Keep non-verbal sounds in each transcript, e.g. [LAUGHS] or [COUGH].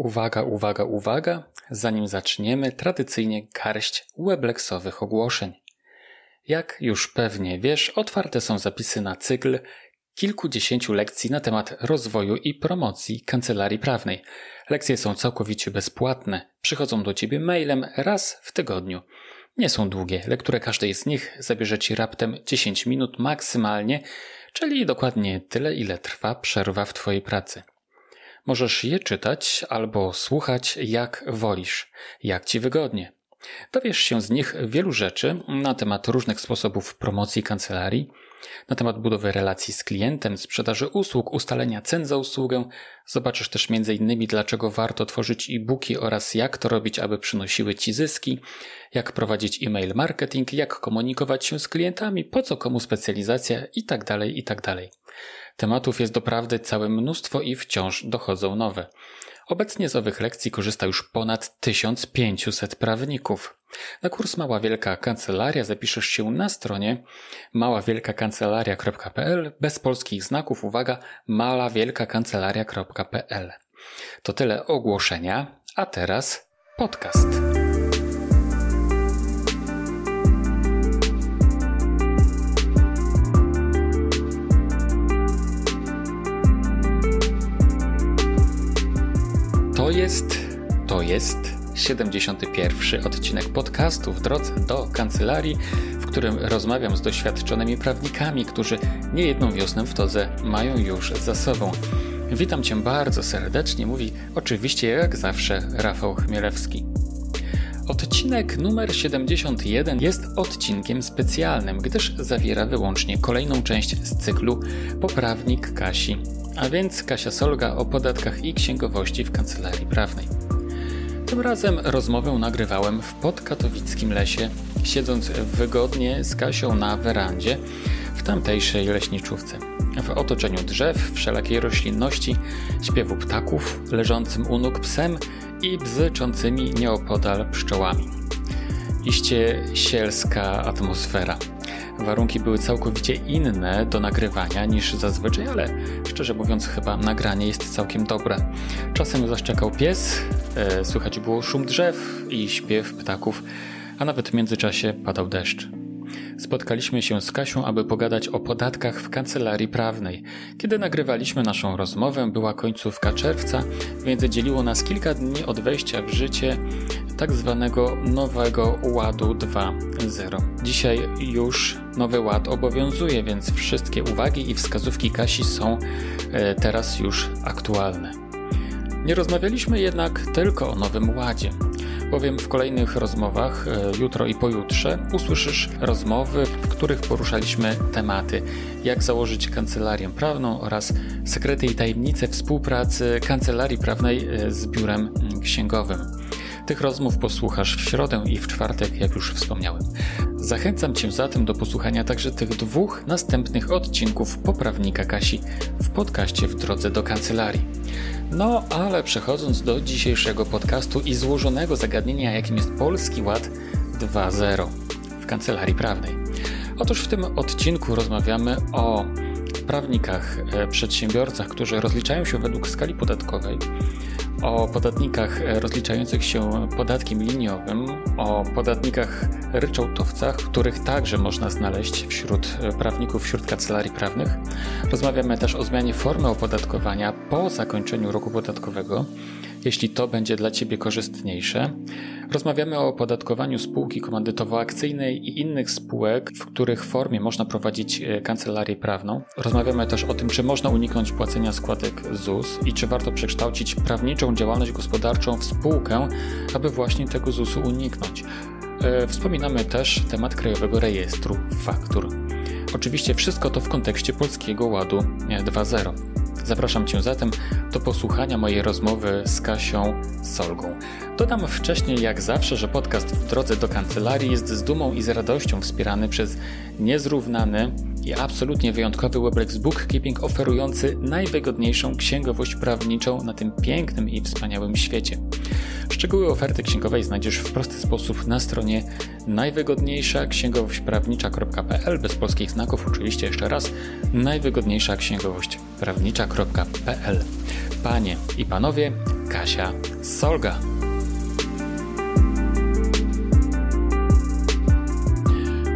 Uwaga, uwaga, uwaga. Zanim zaczniemy, tradycyjnie garść webleksowych ogłoszeń. Jak już pewnie wiesz, otwarte są zapisy na cykl kilkudziesięciu lekcji na temat rozwoju i promocji kancelarii prawnej. Lekcje są całkowicie bezpłatne, przychodzą do ciebie mailem raz w tygodniu. Nie są długie, lekturę każdej z nich zabierze ci raptem 10 minut maksymalnie, czyli dokładnie tyle, ile trwa przerwa w twojej pracy. Możesz je czytać albo słuchać jak wolisz, jak ci wygodnie. Dowiesz się z nich wielu rzeczy na temat różnych sposobów promocji kancelarii, na temat budowy relacji z klientem, sprzedaży usług, ustalenia cen za usługę. Zobaczysz też m.in. dlaczego warto tworzyć e-booki oraz jak to robić, aby przynosiły Ci zyski, jak prowadzić e-mail marketing, jak komunikować się z klientami, po co komu specjalizacja itd. Tak itd. Tak Tematów jest doprawdy całe mnóstwo i wciąż dochodzą nowe. Obecnie z owych lekcji korzysta już ponad 1500 prawników. Na kurs Mała Wielka Kancelaria zapiszesz się na stronie maławielkakancelaria.pl bez polskich znaków, uwaga, malawielkakancelaria.pl. To tyle ogłoszenia, a teraz podcast. Jest, to jest 71 odcinek podcastu w drodze do kancelarii, w którym rozmawiam z doświadczonymi prawnikami, którzy niejedną wiosnę w todze mają już za sobą. Witam Cię bardzo serdecznie, mówi oczywiście jak zawsze Rafał Chmielewski. Odcinek numer 71 jest odcinkiem specjalnym, gdyż zawiera wyłącznie kolejną część z cyklu Poprawnik Kasi a więc Kasia Solga o podatkach i księgowości w kancelarii prawnej. Tym razem rozmowę nagrywałem w podkatowickim lesie, siedząc wygodnie z Kasią na werandzie w tamtejszej leśniczówce. W otoczeniu drzew, wszelakiej roślinności, śpiewu ptaków, leżącym u nóg psem i bzyczącymi nieopodal pszczołami. Iście sielska atmosfera. Warunki były całkowicie inne do nagrywania niż zazwyczaj, ale szczerze mówiąc, chyba nagranie jest całkiem dobre. Czasem zaszczekał pies, e, słychać było szum drzew i śpiew ptaków, a nawet w międzyczasie padał deszcz. Spotkaliśmy się z Kasią, aby pogadać o podatkach w kancelarii prawnej. Kiedy nagrywaliśmy naszą rozmowę, była końcówka czerwca, więc dzieliło nas kilka dni od wejścia w życie tak zwanego nowego ładu 2.0. Dzisiaj już nowy ład obowiązuje, więc wszystkie uwagi i wskazówki Kasi są e, teraz już aktualne. Nie rozmawialiśmy jednak tylko o nowym ładzie bowiem w kolejnych rozmowach, e, jutro i pojutrze, usłyszysz rozmowy, w których poruszaliśmy tematy, jak założyć kancelarię prawną oraz sekrety i tajemnice współpracy kancelarii prawnej e, z biurem księgowym. Tych rozmów posłuchasz w środę i w czwartek, jak już wspomniałem. Zachęcam Cię zatem do posłuchania także tych dwóch następnych odcinków poprawnika Kasi w podcaście w drodze do kancelarii. No, ale przechodząc do dzisiejszego podcastu i złożonego zagadnienia, jakim jest Polski Ład 2.0 w kancelarii prawnej. Otóż w tym odcinku rozmawiamy o prawnikach, e, przedsiębiorcach, którzy rozliczają się według skali podatkowej, o podatnikach rozliczających się podatkiem liniowym, o podatnikach ryczałtowcach, których także można znaleźć wśród prawników, wśród kancelarii prawnych. Rozmawiamy też o zmianie formy opodatkowania po zakończeniu roku podatkowego jeśli to będzie dla Ciebie korzystniejsze. Rozmawiamy o opodatkowaniu spółki komandytowo-akcyjnej i innych spółek, w których formie można prowadzić e, kancelarię prawną. Rozmawiamy też o tym, czy można uniknąć płacenia składek ZUS i czy warto przekształcić prawniczą działalność gospodarczą w spółkę, aby właśnie tego ZUS-u uniknąć. E, wspominamy też temat Krajowego Rejestru Faktur. Oczywiście wszystko to w kontekście Polskiego Ładu 2.0. Zapraszam Cię zatem do posłuchania mojej rozmowy z Kasią Solgą. Dodam wcześniej, jak zawsze, że podcast w drodze do kancelarii jest z dumą i z radością wspierany przez niezrównany i absolutnie wyjątkowy Weblex Bookkeeping oferujący najwygodniejszą księgowość prawniczą na tym pięknym i wspaniałym świecie. Szczegóły oferty księgowej znajdziesz w prosty sposób na stronie najwygodniejsza księgowość prawnicza.pl bez polskich znaków oczywiście jeszcze raz najwygodniejsza księgowość prawnicza.pl Panie i panowie, Kasia Solga.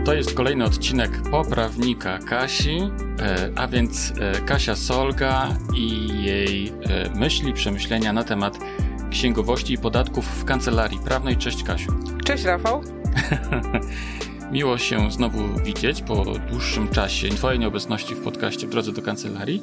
To jest kolejny odcinek poprawnika Kasi, e, a więc e, Kasia Solga i jej e, myśli, przemyślenia na temat księgowości i podatków w kancelarii prawnej. Cześć Kasiu. Cześć Rafał. [LAUGHS] Miło się znowu widzieć po dłuższym czasie Twojej nieobecności w podcaście w drodze do kancelarii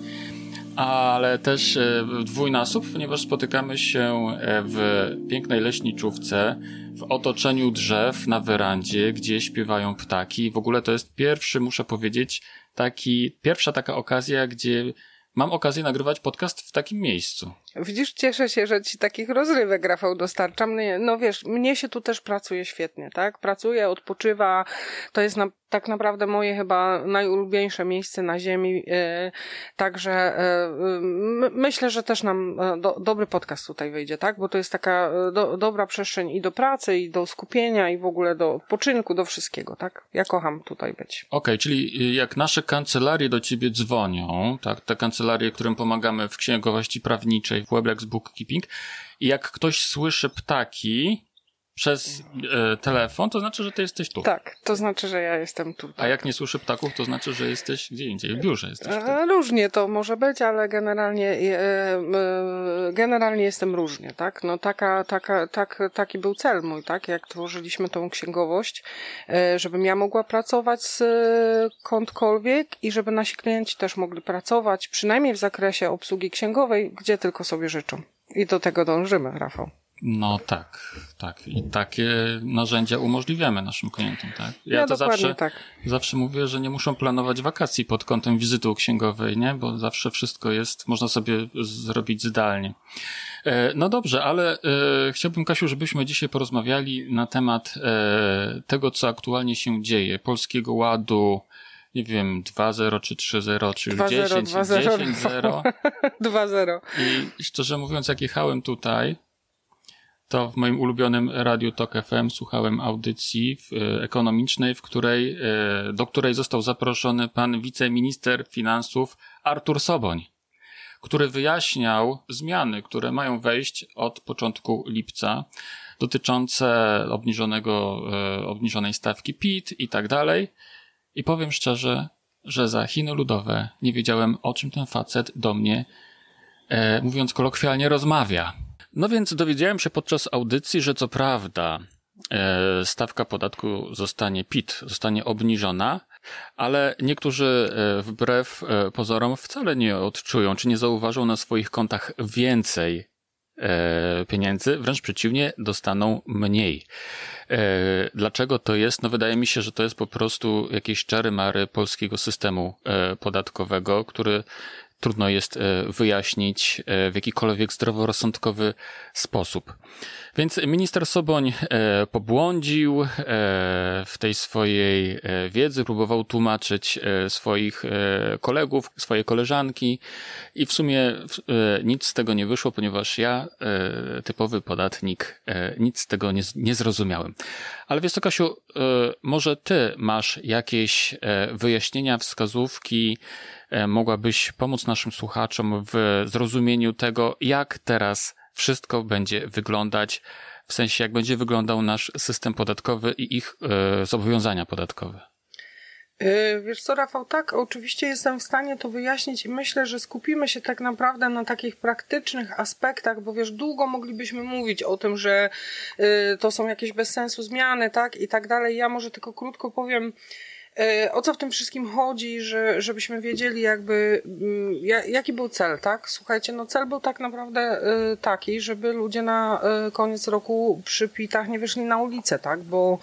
ale też e, dwójnasób, ponieważ spotykamy się e, w pięknej leśniczówce, w otoczeniu drzew na werandzie, gdzie śpiewają ptaki. W ogóle to jest pierwszy, muszę powiedzieć, taki, pierwsza taka okazja, gdzie mam okazję nagrywać podcast w takim miejscu. Widzisz, cieszę się, że ci takich rozrywek, Rafał, dostarczam. No wiesz, mnie się tu też pracuje świetnie, tak? Pracuję, odpoczywa. To jest na, tak naprawdę moje chyba najulubieńsze miejsce na ziemi. Yy, także yy, myślę, że też nam do, dobry podcast tutaj wyjdzie, tak? Bo to jest taka do, dobra przestrzeń i do pracy, i do skupienia, i w ogóle do odpoczynku, do wszystkiego, tak? Ja kocham tutaj być. Okej, okay, czyli jak nasze kancelarie do ciebie dzwonią, tak? Te kancelarie, którym pomagamy w księgowości prawniczej, w Weblex Bookkeeping. I jak ktoś słyszy ptaki przez e, telefon, to znaczy, że ty jesteś tu. Tak, to znaczy, że ja jestem tu. Tak. A jak nie słyszy ptaków, to znaczy, że jesteś gdzie indziej, w biurze jesteś. E, różnie to może być, ale generalnie e, e, generalnie jestem różnie, tak? No taka, taka, tak, taki był cel mój, tak? Jak tworzyliśmy tą księgowość, e, żebym ja mogła pracować z kądkolwiek i żeby nasi klienci też mogli pracować, przynajmniej w zakresie obsługi księgowej, gdzie tylko sobie życzą. I do tego dążymy, Rafał. No tak, tak. I takie narzędzia umożliwiamy naszym klientom, tak? Ja, ja to zawsze, tak. zawsze mówię, że nie muszą planować wakacji pod kątem wizyty księgowej, nie? Bo zawsze wszystko jest, można sobie zrobić zdalnie. E, no dobrze, ale e, chciałbym, Kasiu, żebyśmy dzisiaj porozmawiali na temat e, tego, co aktualnie się dzieje. Polskiego Ładu, nie wiem, 2-0 czy 3-0, czy 10, 10-0. 2-0. I szczerze mówiąc, jak jechałem tutaj, to w moim ulubionym Radiu Tok FM słuchałem audycji e, ekonomicznej, w której, e, do której został zaproszony pan wiceminister finansów Artur Soboń, który wyjaśniał zmiany, które mają wejść od początku lipca, dotyczące obniżonego, e, obniżonej stawki PIT i tak dalej. I powiem szczerze, że za Chiny Ludowe nie wiedziałem, o czym ten facet do mnie, mówiąc kolokwialnie, rozmawia. No więc dowiedziałem się podczas audycji, że co prawda e, stawka podatku zostanie PIT, zostanie obniżona, ale niektórzy e, wbrew e, pozorom wcale nie odczują, czy nie zauważą na swoich kontach więcej pieniędzy, wręcz przeciwnie, dostaną mniej. Dlaczego to jest? No wydaje mi się, że to jest po prostu jakieś czary mary polskiego systemu podatkowego, który trudno jest e, wyjaśnić e, w jakikolwiek zdroworozsądkowy sposób. Więc minister Soboń e, pobłądził w tej swojej wiedzy, próbował tłumaczyć swoich kolegów, swoje koleżanki i w sumie nic z tego nie wyszło, ponieważ ja, typowy podatnik, nic z tego nie, nie zrozumiałem. Ale wiesz co, Kasiu, może ty masz jakieś wyjaśnienia, wskazówki, mogłabyś pomóc naszym słuchaczom w zrozumieniu tego, jak teraz wszystko będzie wyglądać, w sensie jak będzie wyglądał nasz system podatkowy i ich e, zobowiązania podatkowe. E, wiesz co, Rafał, tak, oczywiście jestem w stanie to wyjaśnić i myślę, że skupimy się tak naprawdę na takich praktycznych aspektach, bo wiesz, długo moglibyśmy mówić o tym, że to są jakieś bez sensu zmiany, tak, i tak dalej. Ja może tylko krótko powiem, E, o co w tym wszystkim chodzi, że, żebyśmy wiedzieli jakby, mm, jaki był cel, tak? Słuchajcie, no cel był tak naprawdę e, taki, żeby ludzie na e, koniec roku przy pitach nie wyszli na ulicę, tak? Bo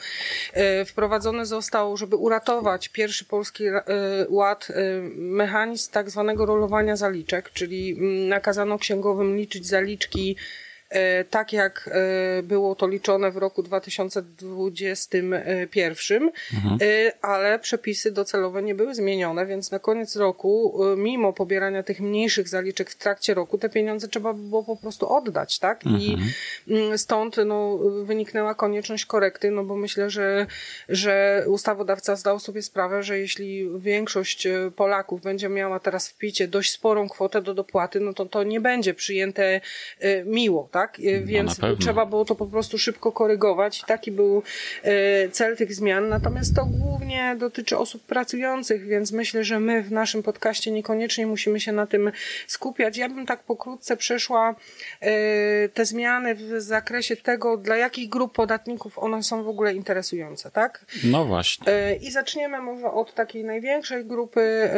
wprowadzony został, żeby uratować pierwszy polski ład, mechanizm tak zwanego rolowania zaliczek, czyli mm, nakazano księgowym liczyć zaliczki E, tak jak e, było to liczone w roku 2021, mhm. E, ale przepisy docelowe nie były zmienione, więc na koniec roku, mimo pobierania tych mniejszych zaliczek w trakcie roku, te pieniądze trzeba było po prostu oddać, tak? Mhm. I mm, stąd no, wyniknęła konieczność korekty, no bo myślę, że, że ustawodawca zdał sobie sprawę, że jeśli większość Polaków będzie miała teraz w picie dość sporą kwotę do dopłaty, no to to nie będzie przyjęte miło, tak? Tak? E, no, więc no, trzeba było to po prostu szybko korygować. Taki był e, cel tych zmian. Natomiast to głównie dotyczy osób pracujących, więc myślę, że my w naszym podcaście niekoniecznie musimy się na tym skupiać. Ja bym tak pokrótce przeszła te zmiany w zakresie tego, dla jakich grup podatników one są w ogóle interesujące, tak? No właśnie. I zaczniemy może od takiej największej grupy,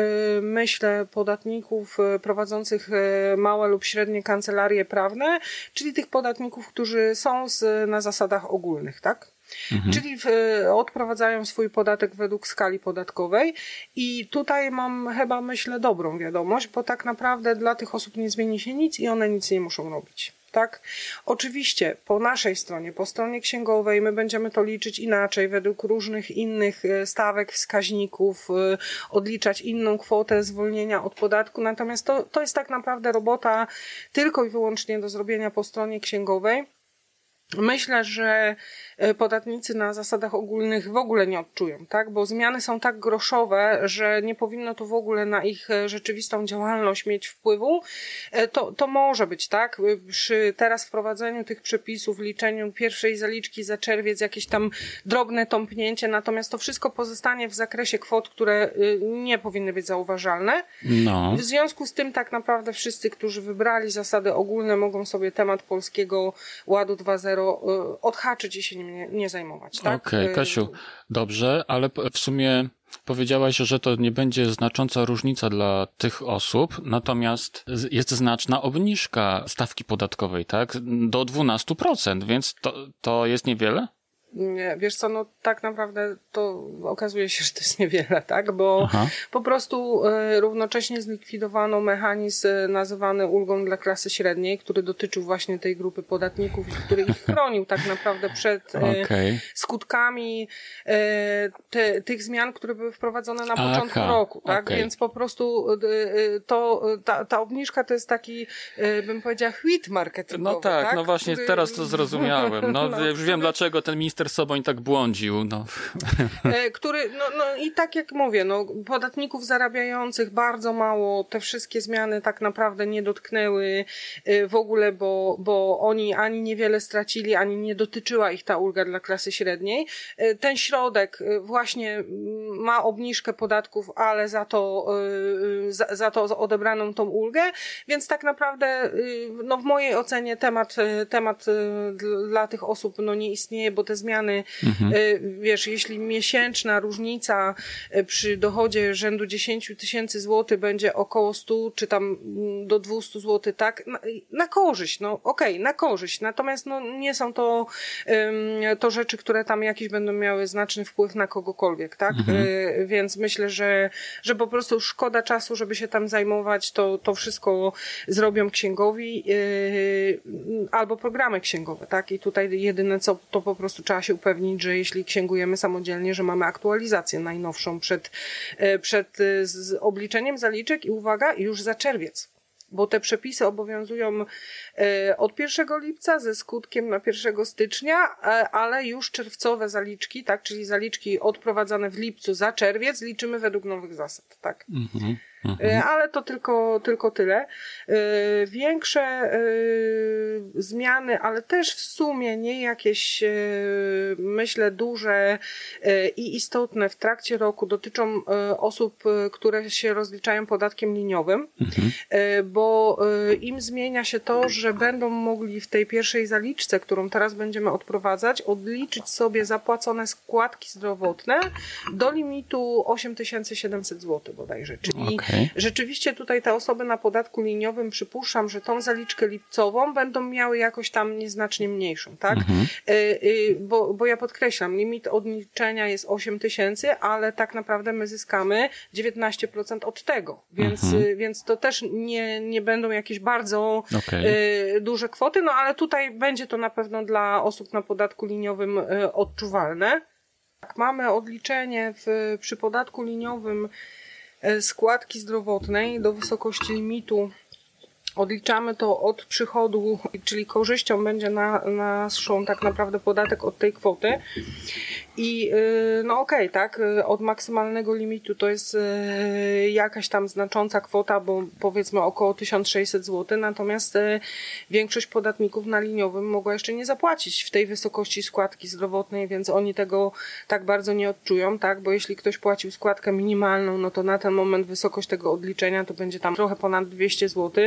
myślę, podatników prowadzących małe lub średnie kancelarie prawne, czyli tych podatników, którzy są z, na zasadach ogólnych, tak? Mhm. Czyli w, odprowadzają swój podatek według skali podatkowej i tutaj mam chyba myślę dobrą wiadomość, bo tak naprawdę dla tych osób nie zmieni się nic i one nic nie muszą robić tak? Oczywiście po naszej stronie, po stronie księgowej my będziemy to liczyć inaczej, według różnych innych e, stawek, wskaźników, e, odliczać inną kwotę zwolnienia od podatku, natomiast to, to jest tak naprawdę robota tylko i wyłącznie do zrobienia po stronie księgowej. Myślę, że podatnicy na zasadach ogólnych w ogóle nie odczują, tak? Bo zmiany są tak groszowe, że nie powinno to w ogóle na ich e, rzeczywistą działalność mieć wpływu. E, to, to może być, tak? Przy teraz wprowadzeniu tych przepisów, liczeniu pierwszej zaliczki za czerwiec, jakieś tam drobne tąpnięcie, natomiast to wszystko pozostanie w zakresie kwot, które nie powinny być zauważalne. No. W związku z tym tak naprawdę wszyscy, którzy wybrali zasady ogólne, mogą sobie temat polskiego ładu 2.0 dopiero y, odhaczyć i się nim nie, nie zajmować. Tak? Okej, okay, Kasiu, dobrze, ale w sumie Powiedziałaś, że to nie będzie znacząca różnica dla tych osób, natomiast jest znaczna obniżka stawki podatkowej, tak? Do 12%, więc to, to jest niewiele? Wiesz co, no tak naprawdę to okazuje się, że to jest niewiele, tak? Bo Aha. po prostu y, równocześnie zlikwidowano mechanizm e, nazywany ulgą dla klasy średniej, który dotyczył właśnie tej grupy podatników i który ich [LAUGHS] chronił tak naprawdę przed y, okay. skutkami y, te, tych zmian, które były wprowadzone na początku Aha. roku, tak? Okay. Więc po prostu to, ta, ta obniżka to jest taki, bym powiedziała, hit marketingowy, No tak, tak? no właśnie który... teraz to zrozumiałem. No, [LAUGHS] no już wiem dlaczego ten minister minister Soboń tak błądził, no. E, który, no, no i tak jak mówię, no, podatników zarabiających bardzo mało, te wszystkie zmiany tak naprawdę nie dotknęły e, w ogóle, bo, bo oni ani niewiele stracili, ani nie dotyczyła ich ta ulga dla klasy średniej. E, ten środek właśnie ma obniżkę podatków, ale za to, za, za to odebraną tą ulgę, więc tak naprawdę, no w mojej ocenie temat, temat dla tych osób, no nie istnieje, bo te zmiany zmiany. Mhm. Y, wiesz, jeśli miesięczna różnica y, przy dochodzie rzędu 10 tysięcy złotych będzie około 100 czy tam mm, do 200 złotych, tak, na, na korzyść, no okej, okay, na korzyść. Natomiast no, nie są to, to rzeczy, które tam jakieś będą miały znaczny wpływ na kogokolwiek, tak? Mhm. Y, więc myślę, że, że po prostu szkoda czasu, żeby się tam zajmować, to, to wszystko zrobią księgowi albo programy księgowe, tak? I tutaj jedyne co, to po prostu trzeba się upewnić, że jeśli księgujemy samodzielnie, że mamy aktualizację najnowszą przed, e, przed e, obliczeniem zaliczek i uwaga, już za czerwiec bo te przepisy obowiązują e, od 1 lipca ze skutkiem na 1 stycznia, ale już czerwcowe zaliczki, tak, czyli zaliczki odprowadzane w lipcu za czerwiec liczymy według nowych zasad, tak. Mhm. Mhm. E, ale to tylko, tylko tyle. E, większe e, zmiany, ale też w sumie nie jakieś, myślę, duże i istotne w trakcie roku dotyczą osób, które się rozliczają podatkiem liniowym, mhm. bo im zmienia się to, że będą mogli w tej pierwszej zaliczce, którą teraz będziemy odprowadzać, odliczyć sobie zapłacone składki zdrowotne do limitu 8700 zł bodajże, czyli okay Okay. Rzeczywiście tutaj te osoby na podatku liniowym przypuszczam, że tą zaliczkę lipcową będą miały jakoś tam nieznacznie mniejszą, tak? Mhm. Y, y, bo, bo ja podkreślam, limit odliczenia jest 8 tysięcy, ale tak naprawdę my zyskamy 19% od tego, więc, mhm. Y, więc to też nie, nie będą jakieś bardzo okay. duże kwoty, no ale tutaj będzie to na pewno dla osób na podatku liniowym odczuwalne. Tak, mamy odliczenie w, przy podatku liniowym składki zdrowotnej do wysokości limitu odliczamy to od przychodu, czyli korzyścią będzie na, naszą tak naprawdę podatek od tej kwoty. I no okej, okay, tak, od maksymalnego limitu to jest jakaś tam znacząca kwota, bo powiedzmy około 1600 zł, natomiast większość podatników na liniowym mogła jeszcze nie zapłacić w tej wysokości składki zdrowotnej, więc oni tego tak bardzo nie odczują, tak, bo jeśli ktoś płacił składkę minimalną, no to na ten moment wysokość tego odliczenia to będzie tam trochę ponad 200 zł,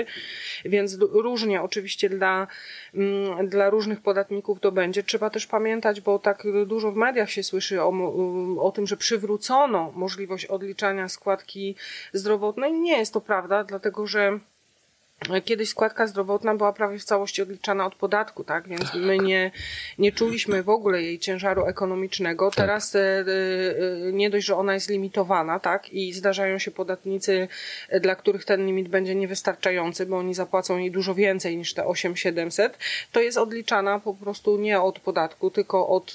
więc różnie oczywiście dla, mm, dla różnych podatników to będzie. Trzeba też pamiętać, bo tak dużo w mediach się słyszy o, o tym, że przywrócono możliwość odliczania składki zdrowotnej. Nie jest to prawda, dlatego że Kiedyś składka zdrowotna była prawie w całości odliczana od podatku, tak? Więc tak. my nie, nie czuliśmy w ogóle jej ciężaru ekonomicznego. Tak. Teraz e, e, nie dość, że ona jest limitowana, tak? I zdarzają się podatnicy, e, dla których ten limit będzie niewystarczający, bo oni zapłacą jej dużo więcej niż te 8700, to jest odliczana po prostu nie od podatku, tylko od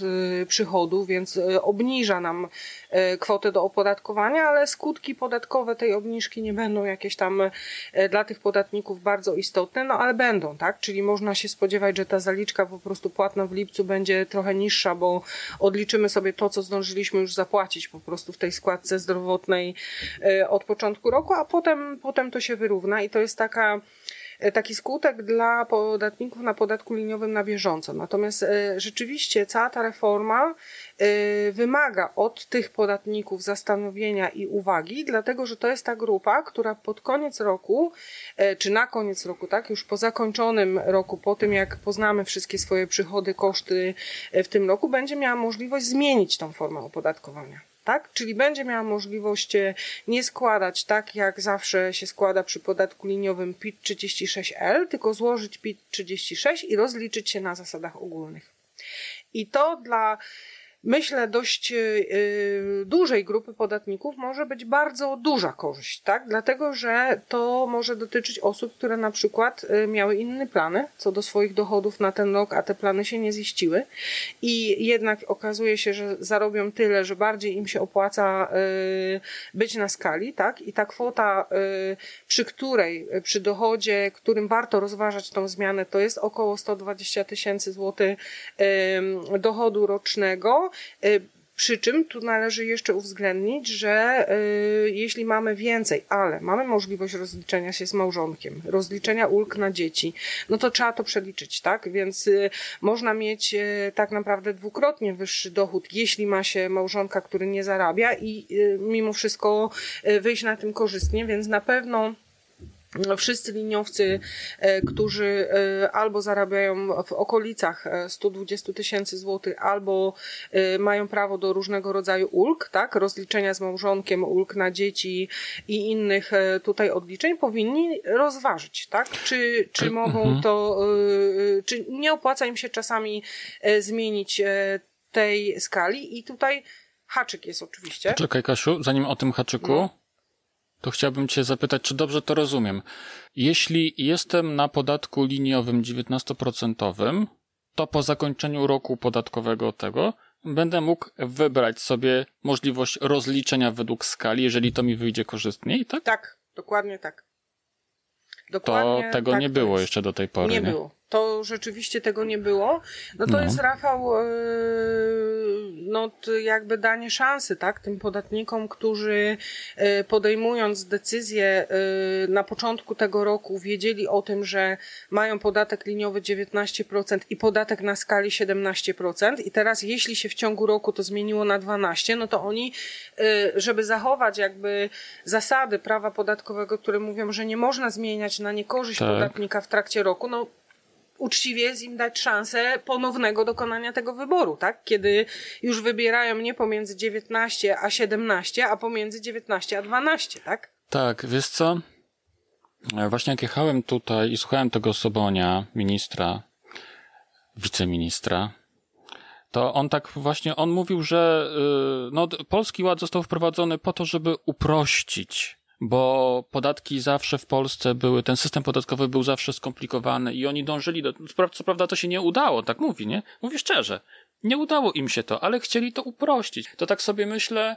przychodu, więc obniża nam kwotę do opodatkowania, ale skutki podatkowe tej obniżki nie będą jakieś tam dla tych podatników bardzo istotne, no ale będą, tak? Czyli można się spodziewać, że ta zaliczka po prostu płatna w lipcu będzie trochę niższa, bo odliczymy sobie to, co zdążyliśmy już zapłacić po prostu w tej składce zdrowotnej e, od początku roku, a potem, potem to się wyrówna i to jest taka taki skutek dla podatników na podatku liniowym na bieżąco. Natomiast e, rzeczywiście cała ta reforma e, wymaga od tych podatników zastanowienia i uwagi, dlatego że to jest ta grupa, która pod koniec roku, czy na koniec roku, tak, już po zakończonym roku, po tym jak poznamy wszystkie swoje przychody, koszty w tym roku, będzie miała możliwość zmienić tą formę opodatkowania tak? Czyli będzie miała możliwość e, nie składać tak, jak zawsze się składa przy podatku liniowym PIT 36L, tylko złożyć PIT 36 i rozliczyć się na zasadach ogólnych. I to dla myślę, dość yy, dużej grupy podatników może być bardzo duża korzyść, tak? Dlatego, że to może dotyczyć osób, które na przykład yy, miały inne plany co do swoich dochodów na ten rok, a te plany się nie ziściły i jednak okazuje się, że zarobią tyle, że bardziej im się opłaca być na skali, tak? I ta kwota, przy której, przy dochodzie, którym warto rozważać tą zmianę, to jest około 120 tysięcy złotych dochodu rocznego, Y, przy czym tu należy jeszcze uwzględnić, że y, jeśli mamy więcej, ale mamy możliwość rozliczenia się z małżonkiem, rozliczenia ulg na dzieci, no to trzeba to przeliczyć, tak? Więc y, można mieć y, tak naprawdę dwukrotnie wyższy dochód, jeśli ma się małżonka, który nie zarabia i y, mimo wszystko y, wyjść na tym korzystnie, więc na pewno wszyscy liniowcy, e, którzy e, albo zarabiają w okolicach 120 e, tysięcy złotych, albo mają prawo do różnego rodzaju ulg, tak, rozliczenia z małżonkiem, ulg na dzieci i innych tutaj odliczeń, powinni rozważyć, tak, czy, czy [CLEARS THROAT] mogą mhm. to, czy nie opłaca im się czasami zmienić tej skali? I tutaj haczyk jest oczywiście. Czekaj Kasiu, zanim o tym haczyku, no to chciałbym Cię zapytać, czy dobrze to rozumiem. Jeśli jestem na podatku liniowym 19%, to po zakończeniu roku podatkowego tego będę mógł wybrać sobie możliwość rozliczenia według skali, jeżeli to mi wyjdzie korzystniej, tak? Tak, dokładnie tak. Dokładnie to tego tak nie było jeszcze do tej pory. Nie, nie, było. To rzeczywiście tego nie było. No to no. jest Rafał, yy, no jakby danie szansy, tak, tym podatnikom, którzy yy, podejmując decyzję yy, na początku tego roku wiedzieli o tym, że mają podatek liniowy 19% i podatek na skali 17% i teraz jeśli się w ciągu roku to zmieniło na 12, no to oni, żeby zachować jakby zasady prawa podatkowego, które mówią, że nie można zmieniać na niekorzyść tak. podatnika w trakcie roku, no uczciwie jest im dać szansę ponownego dokonania tego wyboru, tak? Kiedy już wybierają nie pomiędzy 19 a 17, a pomiędzy 19 a 12, tak? Tak, wiesz co? E, właśnie jak jechałem tutaj i słuchałem tego Sobonia, ministra, wiceministra, to on tak właśnie, on mówił, że y, no, Polski Ład został wprowadzony po to, żeby uprościć bo podatki zawsze w Polsce były, ten system podatkowy był zawsze skomplikowany i oni dążyli do, co prawda to się nie udało, tak mówi, nie? Mówi szczerze, nie udało im się to, ale chcieli to uprościć. To tak sobie myślę,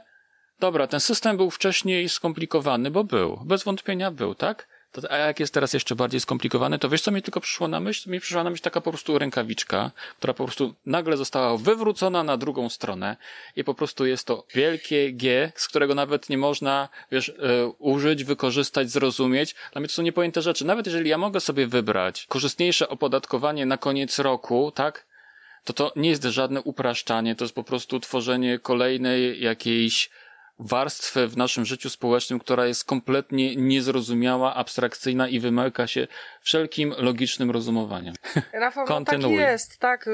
dobra, ten system był wcześniej skomplikowany, bo był, bez wątpienia był, tak? To, a jak jest teraz jeszcze bardziej skomplikowane, to wiesz, co mi tylko przyszło na myśl? Mi przyszła na myśl taka po prostu rękawiczka, która po prostu nagle została wywrócona na drugą stronę i po prostu jest to wielkie G, z którego nawet nie można, wiesz, y, użyć, wykorzystać, zrozumieć. Dla mnie to są niepojęte rzeczy. Nawet jeżeli ja mogę sobie wybrać korzystniejsze opodatkowanie na koniec roku, tak? To to nie jest żadne upraszczanie, to jest po prostu tworzenie kolejnej jakiejś warstwę w naszym życiu społecznym, która jest kompletnie niezrozumiała, abstrakcyjna i wymyka się wszelkim logicznym rozumowaniem. [LAUGHS] Rafał, no tak jest, tak, y,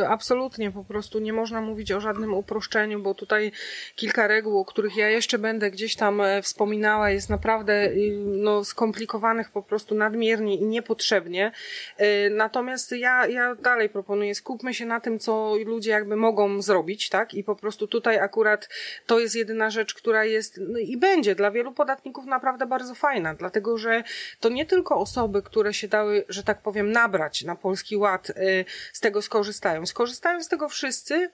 y, absolutnie, po prostu nie można mówić o żadnym uproszczeniu, bo tutaj kilka reguł, o których ja jeszcze będę gdzieś tam e, wspominała, jest naprawdę y, no, skomplikowanych po prostu nadmiernie i niepotrzebnie. E, natomiast ja, ja dalej proponuję, skupmy się na tym, co ludzie jakby mogą zrobić, tak, i po prostu tutaj akurat to jest jedyna rzecz, która jest no, i będzie dla wielu podatników naprawdę bardzo fajna, dlatego że to nie tylko osoby, które które się dały, że tak powiem, nabrać na polski ład, y, z tego skorzystają. Skorzystają z tego wszyscy,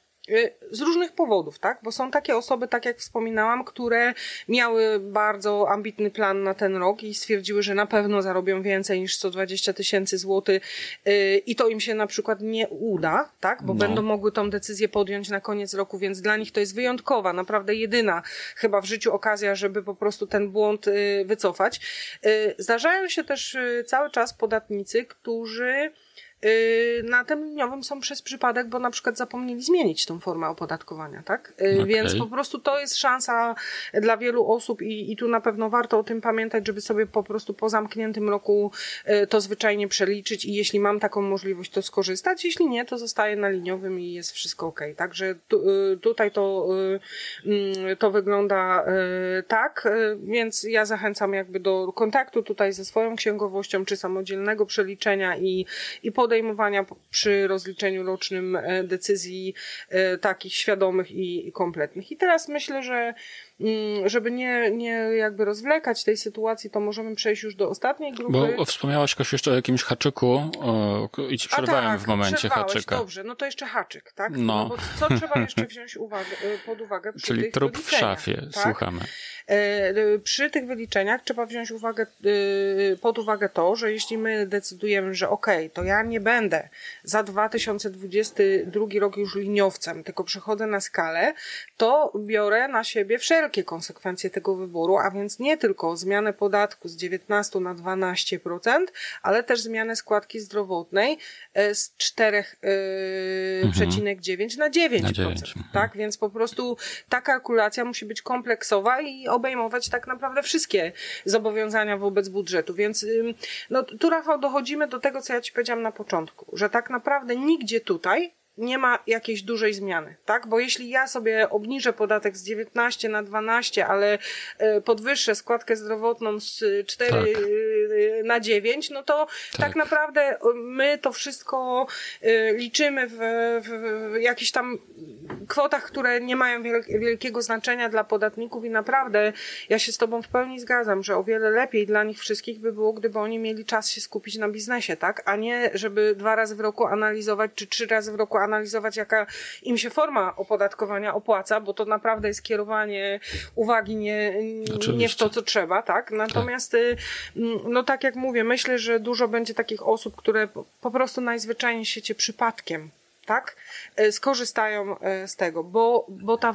z różnych powodów, tak? Bo są takie osoby, tak jak wspominałam, które miały bardzo ambitny plan na ten rok i stwierdziły, że na pewno zarobią więcej niż 120 tysięcy złotych y, i to im się na przykład nie uda, tak? Bo no. będą mogły tą decyzję podjąć na koniec roku, więc dla nich to jest wyjątkowa, naprawdę jedyna chyba w życiu okazja, żeby po prostu ten błąd y, wycofać. Zdarzają się też cały czas podatnicy, którzy Y, na tym liniowym są przez przypadek, bo na przykład zapomnieli zmienić tą formę opodatkowania, tak? Y, okay. Więc po prostu to jest szansa dla wielu osób i, i tu na pewno warto o tym pamiętać, żeby sobie po prostu po zamkniętym roku y, to zwyczajnie przeliczyć i jeśli mam taką możliwość, to skorzystać. Jeśli nie, to zostaje na liniowym i jest wszystko ok. Także tu, tutaj to, mm, to wygląda tak, więc ja zachęcam jakby do kontaktu tutaj ze swoją księgowością, czy samodzielnego przeliczenia i, i po podejmowania przy rozliczeniu rocznym e, decyzji e, takich świadomych i kompletnych. I teraz myślę, że Mm, żeby nie, nie jakby rozwlekać tej sytuacji, to możemy przejść już do ostatniej grupy. Bo wspomniałaś Kasiu jeszcze o jakimś haczyku o, i ci przerwałem tak, w momencie haczyka. dobrze, no to jeszcze haczyk, tak? No. no bo co trzeba jeszcze wziąć uwagę, y, pod uwagę przy [LAUGHS] Czyli trup w szafie, tak? słuchamy. E, y, przy tych wyliczeniach trzeba wziąć uwagę, y, pod uwagę to, że jeśli my decydujemy, że ok, to ja nie będę za 2022 rok już liniowcem, tylko przechodzę na skalę, to biorę na siebie wszelkie konsekwencje tego wyboru, a więc nie tylko zmianę podatku z 19 na 12%, ale też zmianę składki zdrowotnej e, z 4,9 mhm. na 9%. Na 9. Tak, więc po prostu ta kalkulacja musi być kompleksowa i obejmować tak naprawdę wszystkie zobowiązania wobec budżetu. Więc no, tu Rafał dochodzimy do tego, co ja Ci powiedziałam na początku, że tak naprawdę nigdzie tutaj nie ma jakiejś dużej zmiany, tak? Bo jeśli ja sobie obniżę podatek z 19 na 12, ale e, podwyższę składkę zdrowotną z 4 tak. E, na 9, no to tak. tak. naprawdę my to wszystko liczymy w, w, w jakichś tam kwotach, które nie mają wielkiego znaczenia dla podatników i naprawdę ja się z Tobą w pełni zgadzam, że o wiele lepiej dla nich wszystkich by było, gdyby oni mieli czas się skupić na biznesie, tak? A nie, żeby dwa razy w roku analizować, czy trzy razy w roku analizować, jaka im się forma opodatkowania opłaca, bo to naprawdę jest kierowanie uwagi nie, nie w to, co trzeba, tak? Natomiast, tak. no tak jak mówię, myślę, że dużo będzie takich osób, które po prostu najzwyczajniej świecie przypadkiem tak, e, skorzystają e, z tego, bo, bo, ta,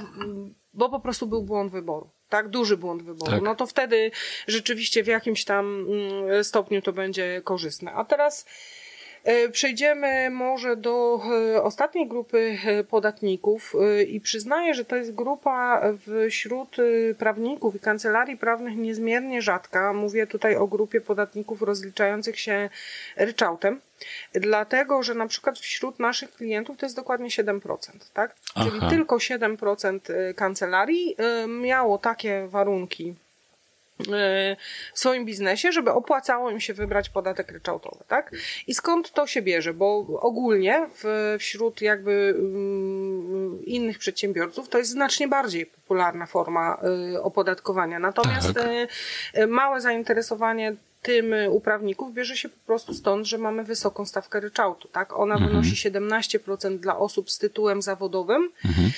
bo po prostu był błąd wyboru. Tak, duży błąd wyboru. Tak. No to wtedy rzeczywiście w jakimś tam mm, stopniu to będzie korzystne. A teraz przejdziemy może do e, ostatniej grupy e, podatników i przyznaję, że to jest grupa wśród prawników i kancelarii prawnych niezmiernie rzadka. Mówię tutaj o grupie podatników rozliczających się ryczałtem. Dlatego, że na przykład wśród naszych klientów to jest dokładnie 7%, tak? Aha. Czyli tylko 7% kancelarii miało takie warunki w swoim biznesie, żeby opłacało im się wybrać podatek ryczałtowy, tak? I skąd to się bierze? Bo ogólnie w, wśród jakby um, innych przedsiębiorców to jest znacznie bardziej popularna forma y, opodatkowania. Natomiast tak. y, małe zainteresowanie tym u prawników bierze się po prostu stąd, że mamy wysoką stawkę ryczałtu, tak? Ona mhm. wynosi 17% dla osób z tytułem zawodowym, mhm.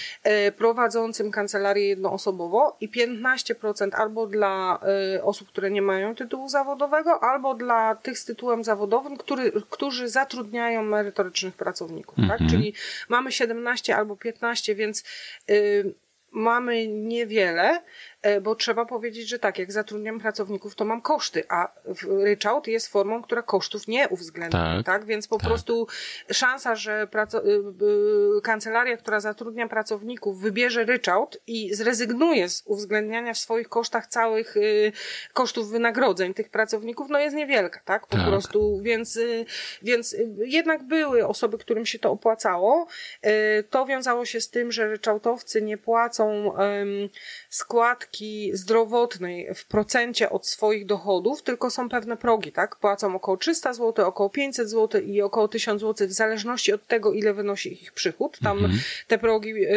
prowadzącym kancelarię jednoosobowo i 15% albo dla osób, które nie mają tytułu zawodowego, albo dla tych z tytułem zawodowym, który, którzy zatrudniają merytorycznych pracowników, tak? mhm. tak? Czyli mamy 17 albo 15, więc y, mamy niewiele, bo trzeba powiedzieć, że tak, jak zatrudniam pracowników, to mam koszty, a ryczałt jest formą, która kosztów nie uwzględnia, tak? tak? Więc po tak. prostu szansa, że praco- y, y, kancelaria, która zatrudnia pracowników, wybierze ryczałt i zrezygnuje z uwzględniania w swoich kosztach całych y, kosztów wynagrodzeń tych pracowników, no jest niewielka, tak? Po tak. prostu, więc, więc jednak były osoby, którym się to opłacało. To wiązało się z tym, że ryczałtowcy nie płacą składki zdrowotnej w procencie od swoich dochodów, tylko są pewne progi, tak? Płacą około 300 zł, około 500 zł i około 1000 zł w zależności od tego, ile wynosi ich przychód. Tam mhm. te progi y,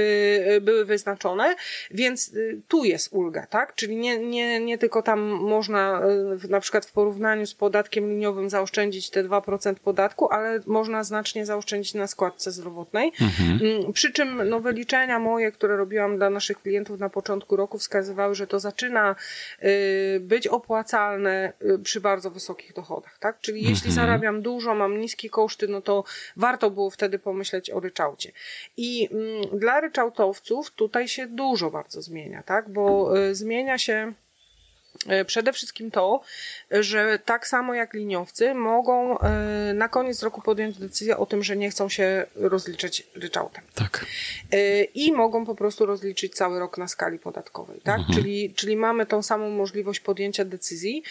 y, były wyznaczone, więc y, tu jest ulga, tak? Czyli nie, nie, nie tylko tam można na przykład w porównaniu z podatkiem liniowym zaoszczędzić te 2% podatku, ale można znacznie zaoszczędzić na składce zdrowotnej. Mhm. Mm, przy czym no, wyliczenia moje, które robiłam dla naszych klientów na początku roku, wskazywały, że to zaczyna y, być opłacalne y, przy bardzo wysokich dochodach, tak? Czyli jeśli mhm. zarabiam dużo, mam niskie koszty, no to warto było wtedy pomyśleć o ryczałcie. I mm, dla ryczałtowców tutaj się dużo bardzo zmienia, tak? Bo y, zmienia się przede wszystkim to, że tak samo jak liniowcy mogą e, na koniec roku podjąć decyzję o tym, że nie chcą się rozliczyć ryczałtem. Tak. E, I mogą po prostu rozliczyć cały rok na skali podatkowej, tak? Mhm. Czyli, czyli mamy tą samą możliwość podjęcia decyzji.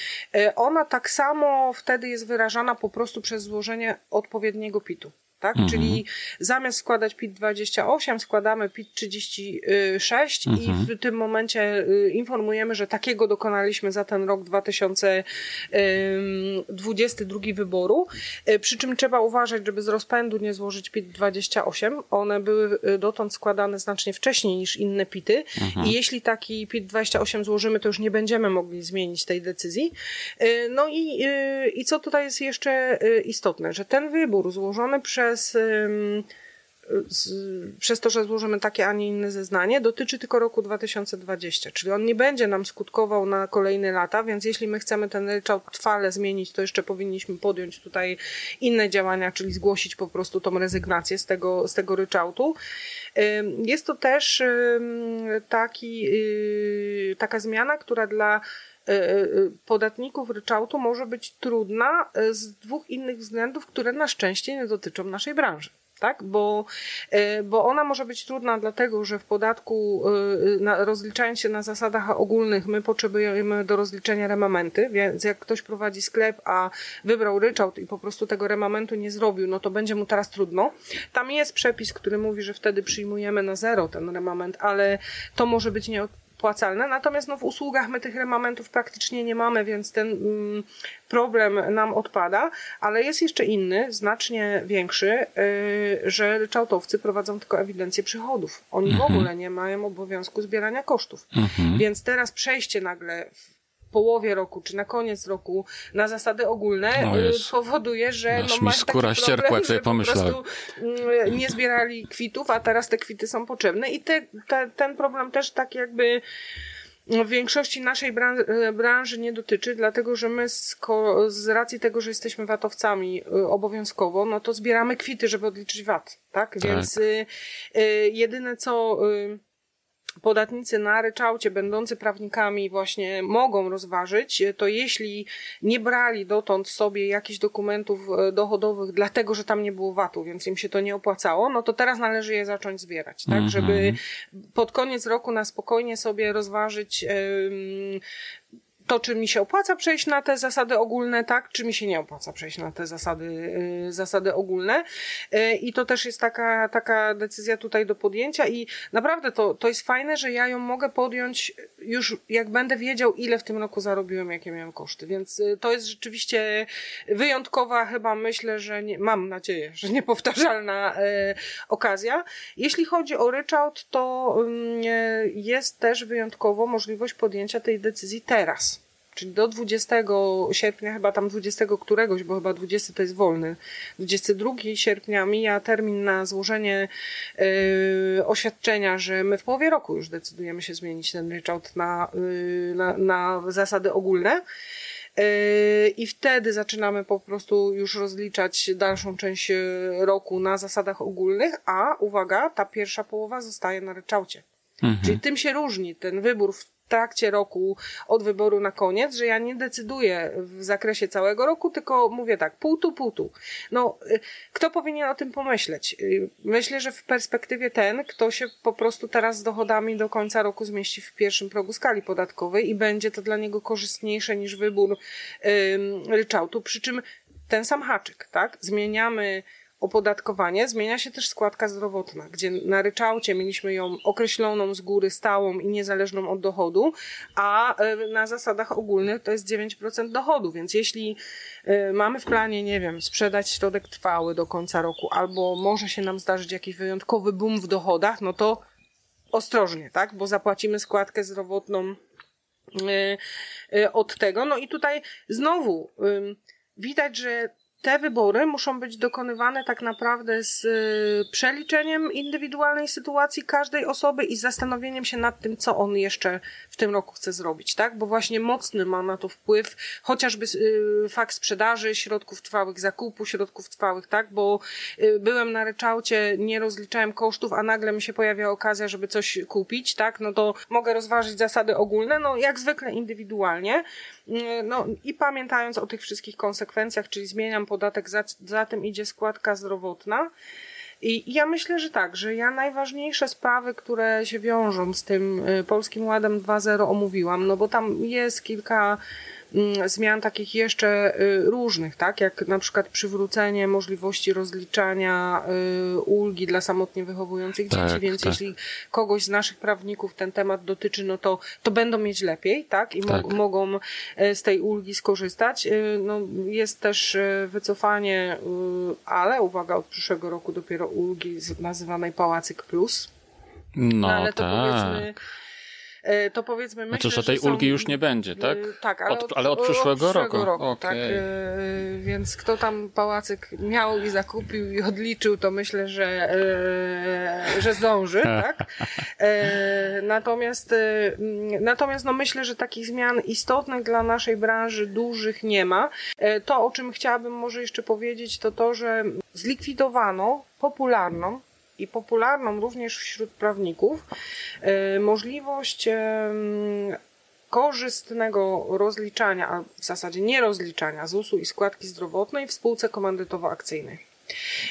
Ona tak samo wtedy jest wyrażana po prostu przez złożenie odpowiedniego PIT-u tak? Mhm. Czyli zamiast składać PIT 28, składamy PIT 36 mhm. i w tym momencie y, informujemy, że takiego dokonaliśmy za ten rok 2022 wyboru. Y, przy czym trzeba uważać, żeby z rozpędu nie złożyć PIT 28. One były y, dotąd składane znacznie wcześniej niż inne PITy mhm. i jeśli taki PIT 28 złożymy, to już nie będziemy mogli zmienić tej decyzji. No i, i co tutaj jest jeszcze istotne, że ten wybór złożony przez przez, przez to, że złożymy takie, a nie inne zeznanie, dotyczy tylko roku 2020, czyli on nie będzie nam skutkował na kolejne lata, więc jeśli my chcemy ten ryczałt trwale zmienić, to jeszcze powinniśmy podjąć tutaj inne działania, czyli zgłosić po prostu tą rezygnację z tego, z tego ryczałtu. Jest to też taki, y, taka zmiana, która dla podatników ryczałtu może być trudna z dwóch innych względów, które na szczęście nie dotyczą naszej branży tak? Bo, bo ona może być trudna dlatego, że w podatku, rozliczając się na zasadach ogólnych, my potrzebujemy do rozliczenia remamenty, więc jak ktoś prowadzi sklep, a wybrał ryczałt i po prostu tego remamentu nie zrobił, no to będzie mu teraz trudno. Tam jest przepis, który mówi, że wtedy przyjmujemy na zero ten remament, ale to może być nie opłacalne. Natomiast no, w usługach my tych remamentów praktycznie nie mamy, więc ten mm, problem nam odpada. Ale jest jeszcze inny, znacznie większy, yy, że ryczałtowcy prowadzą tylko ewidencję przychodów. Oni mhm. w ogóle nie mają obowiązku zbierania kosztów. Mhm. Więc teraz przejście nagle w połowie roku, czy na koniec roku na zasady ogólne no y, powoduje, że no, masz skóra problem, że po prostu mm, nie zbierali kwitów, a teraz te kwity są potrzebne i te, te, ten problem też tak jakby w większości naszej branży, branży nie dotyczy, dlatego że my z, z racji tego, że jesteśmy watowcami y, obowiązkowo, no to zbieramy kwity, żeby odliczyć VAT, tak? tak. Więc y, y, jedyne co y, podatnicy na ryczałcie, będący prawnikami, właśnie mogą rozważyć, to jeśli nie brali dotąd sobie jakichś dokumentów e, dochodowych, dlatego że tam nie było VAT-u, więc im się to nie opłacało, no to teraz należy je zacząć zbierać, tak? Mm -hmm. Żeby pod koniec roku na spokojnie sobie rozważyć to, czy mi się opłaca przejść na te zasady ogólne, tak, czy mi się nie opłaca przejść na te zasady, y, zasady ogólne. Y, I to też jest taka, taka decyzja tutaj do podjęcia i naprawdę to, to jest fajne, że ja ją mogę podjąć już jak będę wiedział, ile w tym roku zarobiłem, jakie miałem koszty. Więc y, to jest rzeczywiście wyjątkowa, chyba myślę, że nie, mam nadzieję, że niepowtarzalna okazja. Jeśli chodzi o ryczałt, to jest też wyjątkowo możliwość podjęcia tej decyzji teraz czyli do 20 sierpnia, chyba tam 20 któregoś, bo chyba 20 to jest wolny, 22 sierpnia mija termin na złożenie yy, oświadczenia, że my w połowie roku już decydujemy się zmienić ten ryczałt na, yy, na, na zasady ogólne. Yy, I wtedy zaczynamy po prostu już rozliczać dalszą część roku na zasadach ogólnych, a uwaga, ta pierwsza połowa zostaje na ryczałcie. Mhm. Czyli tym się różni ten wybór w trakcie roku od wyboru na koniec, że ja nie decyduję w zakresie całego roku, tylko mówię tak, pół tu, pół tu. No, y, kto powinien o tym pomyśleć? Y, myślę, że w perspektywie ten, kto się po prostu teraz z dochodami do końca roku zmieści w pierwszym progu skali podatkowej i będzie to dla niego korzystniejsze niż wybór ryczałtu, przy czym ten sam haczyk, tak? Zmieniamy opodatkowanie, zmienia się też składka zdrowotna, gdzie na ryczałcie mieliśmy ją określoną z góry, stałą i niezależną od dochodu, a e, na zasadach ogólnych to jest 9% dochodu, więc jeśli e, mamy w planie, nie wiem, sprzedać środek trwały do końca roku, albo może się nam zdarzyć jakiś wyjątkowy boom w dochodach, no to ostrożnie, tak, bo zapłacimy składkę zdrowotną e, od tego. No i tutaj znowu widać, że te wybory muszą być dokonywane tak naprawdę z y, przeliczeniem indywidualnej sytuacji każdej osoby i zastanowieniem się nad tym, co on jeszcze w tym roku chce zrobić, tak? Bo właśnie mocny ma na to wpływ chociażby y, fakt sprzedaży środków trwałych, zakupu środków trwałych, tak? Bo y, byłem na ryczałcie, nie rozliczałem kosztów, a nagle mi się pojawia okazja, żeby coś kupić, tak? No to mogę rozważyć zasady ogólne, no jak zwykle indywidualnie. No i pamiętając o tych wszystkich konsekwencjach, czyli zmieniam podatek, za, za tym idzie składka zdrowotna. I ja myślę, że tak, że ja najważniejsze sprawy, które się wiążą z tym y, Polskim Ładem 2.0 omówiłam, no bo tam jest kilka zmian takich jeszcze y, różnych, tak? Jak na przykład przywrócenie możliwości rozliczania y, ulgi dla samotnie wychowujących tak, dzieci, więc tak. jeśli kogoś z naszych prawników ten temat dotyczy, no to, to będą mieć lepiej, tak? I tak. Mo mogą e, z tej ulgi skorzystać. Y, no, jest też wycofanie, ale uwaga, od przyszłego roku dopiero ulgi nazywanej Pałacyk Plus. No, no ale to tak. powiedzmy to powiedzmy myślę, znaczy, że tej są... ulgi już nie będzie, e, tak? Tak, ale od, ale od przyszłego, od przyszłego roku. roku okay. tak, e, więc kto tam pałacyk miał i zakupił i odliczył, to myślę, że, że zdąży, [LAUGHS] tak? Natomiast, natomiast no myślę, że takich zmian istotnych dla naszej branży dużych nie ma. To, o czym chciałabym może jeszcze powiedzieć, to to, że zlikwidowano popularną i popularną również wśród prawników e, możliwość korzystnego rozliczania, a w zasadzie nie rozliczania ZUS-u i składki zdrowotnej w spółce komandytowo-akcyjnej.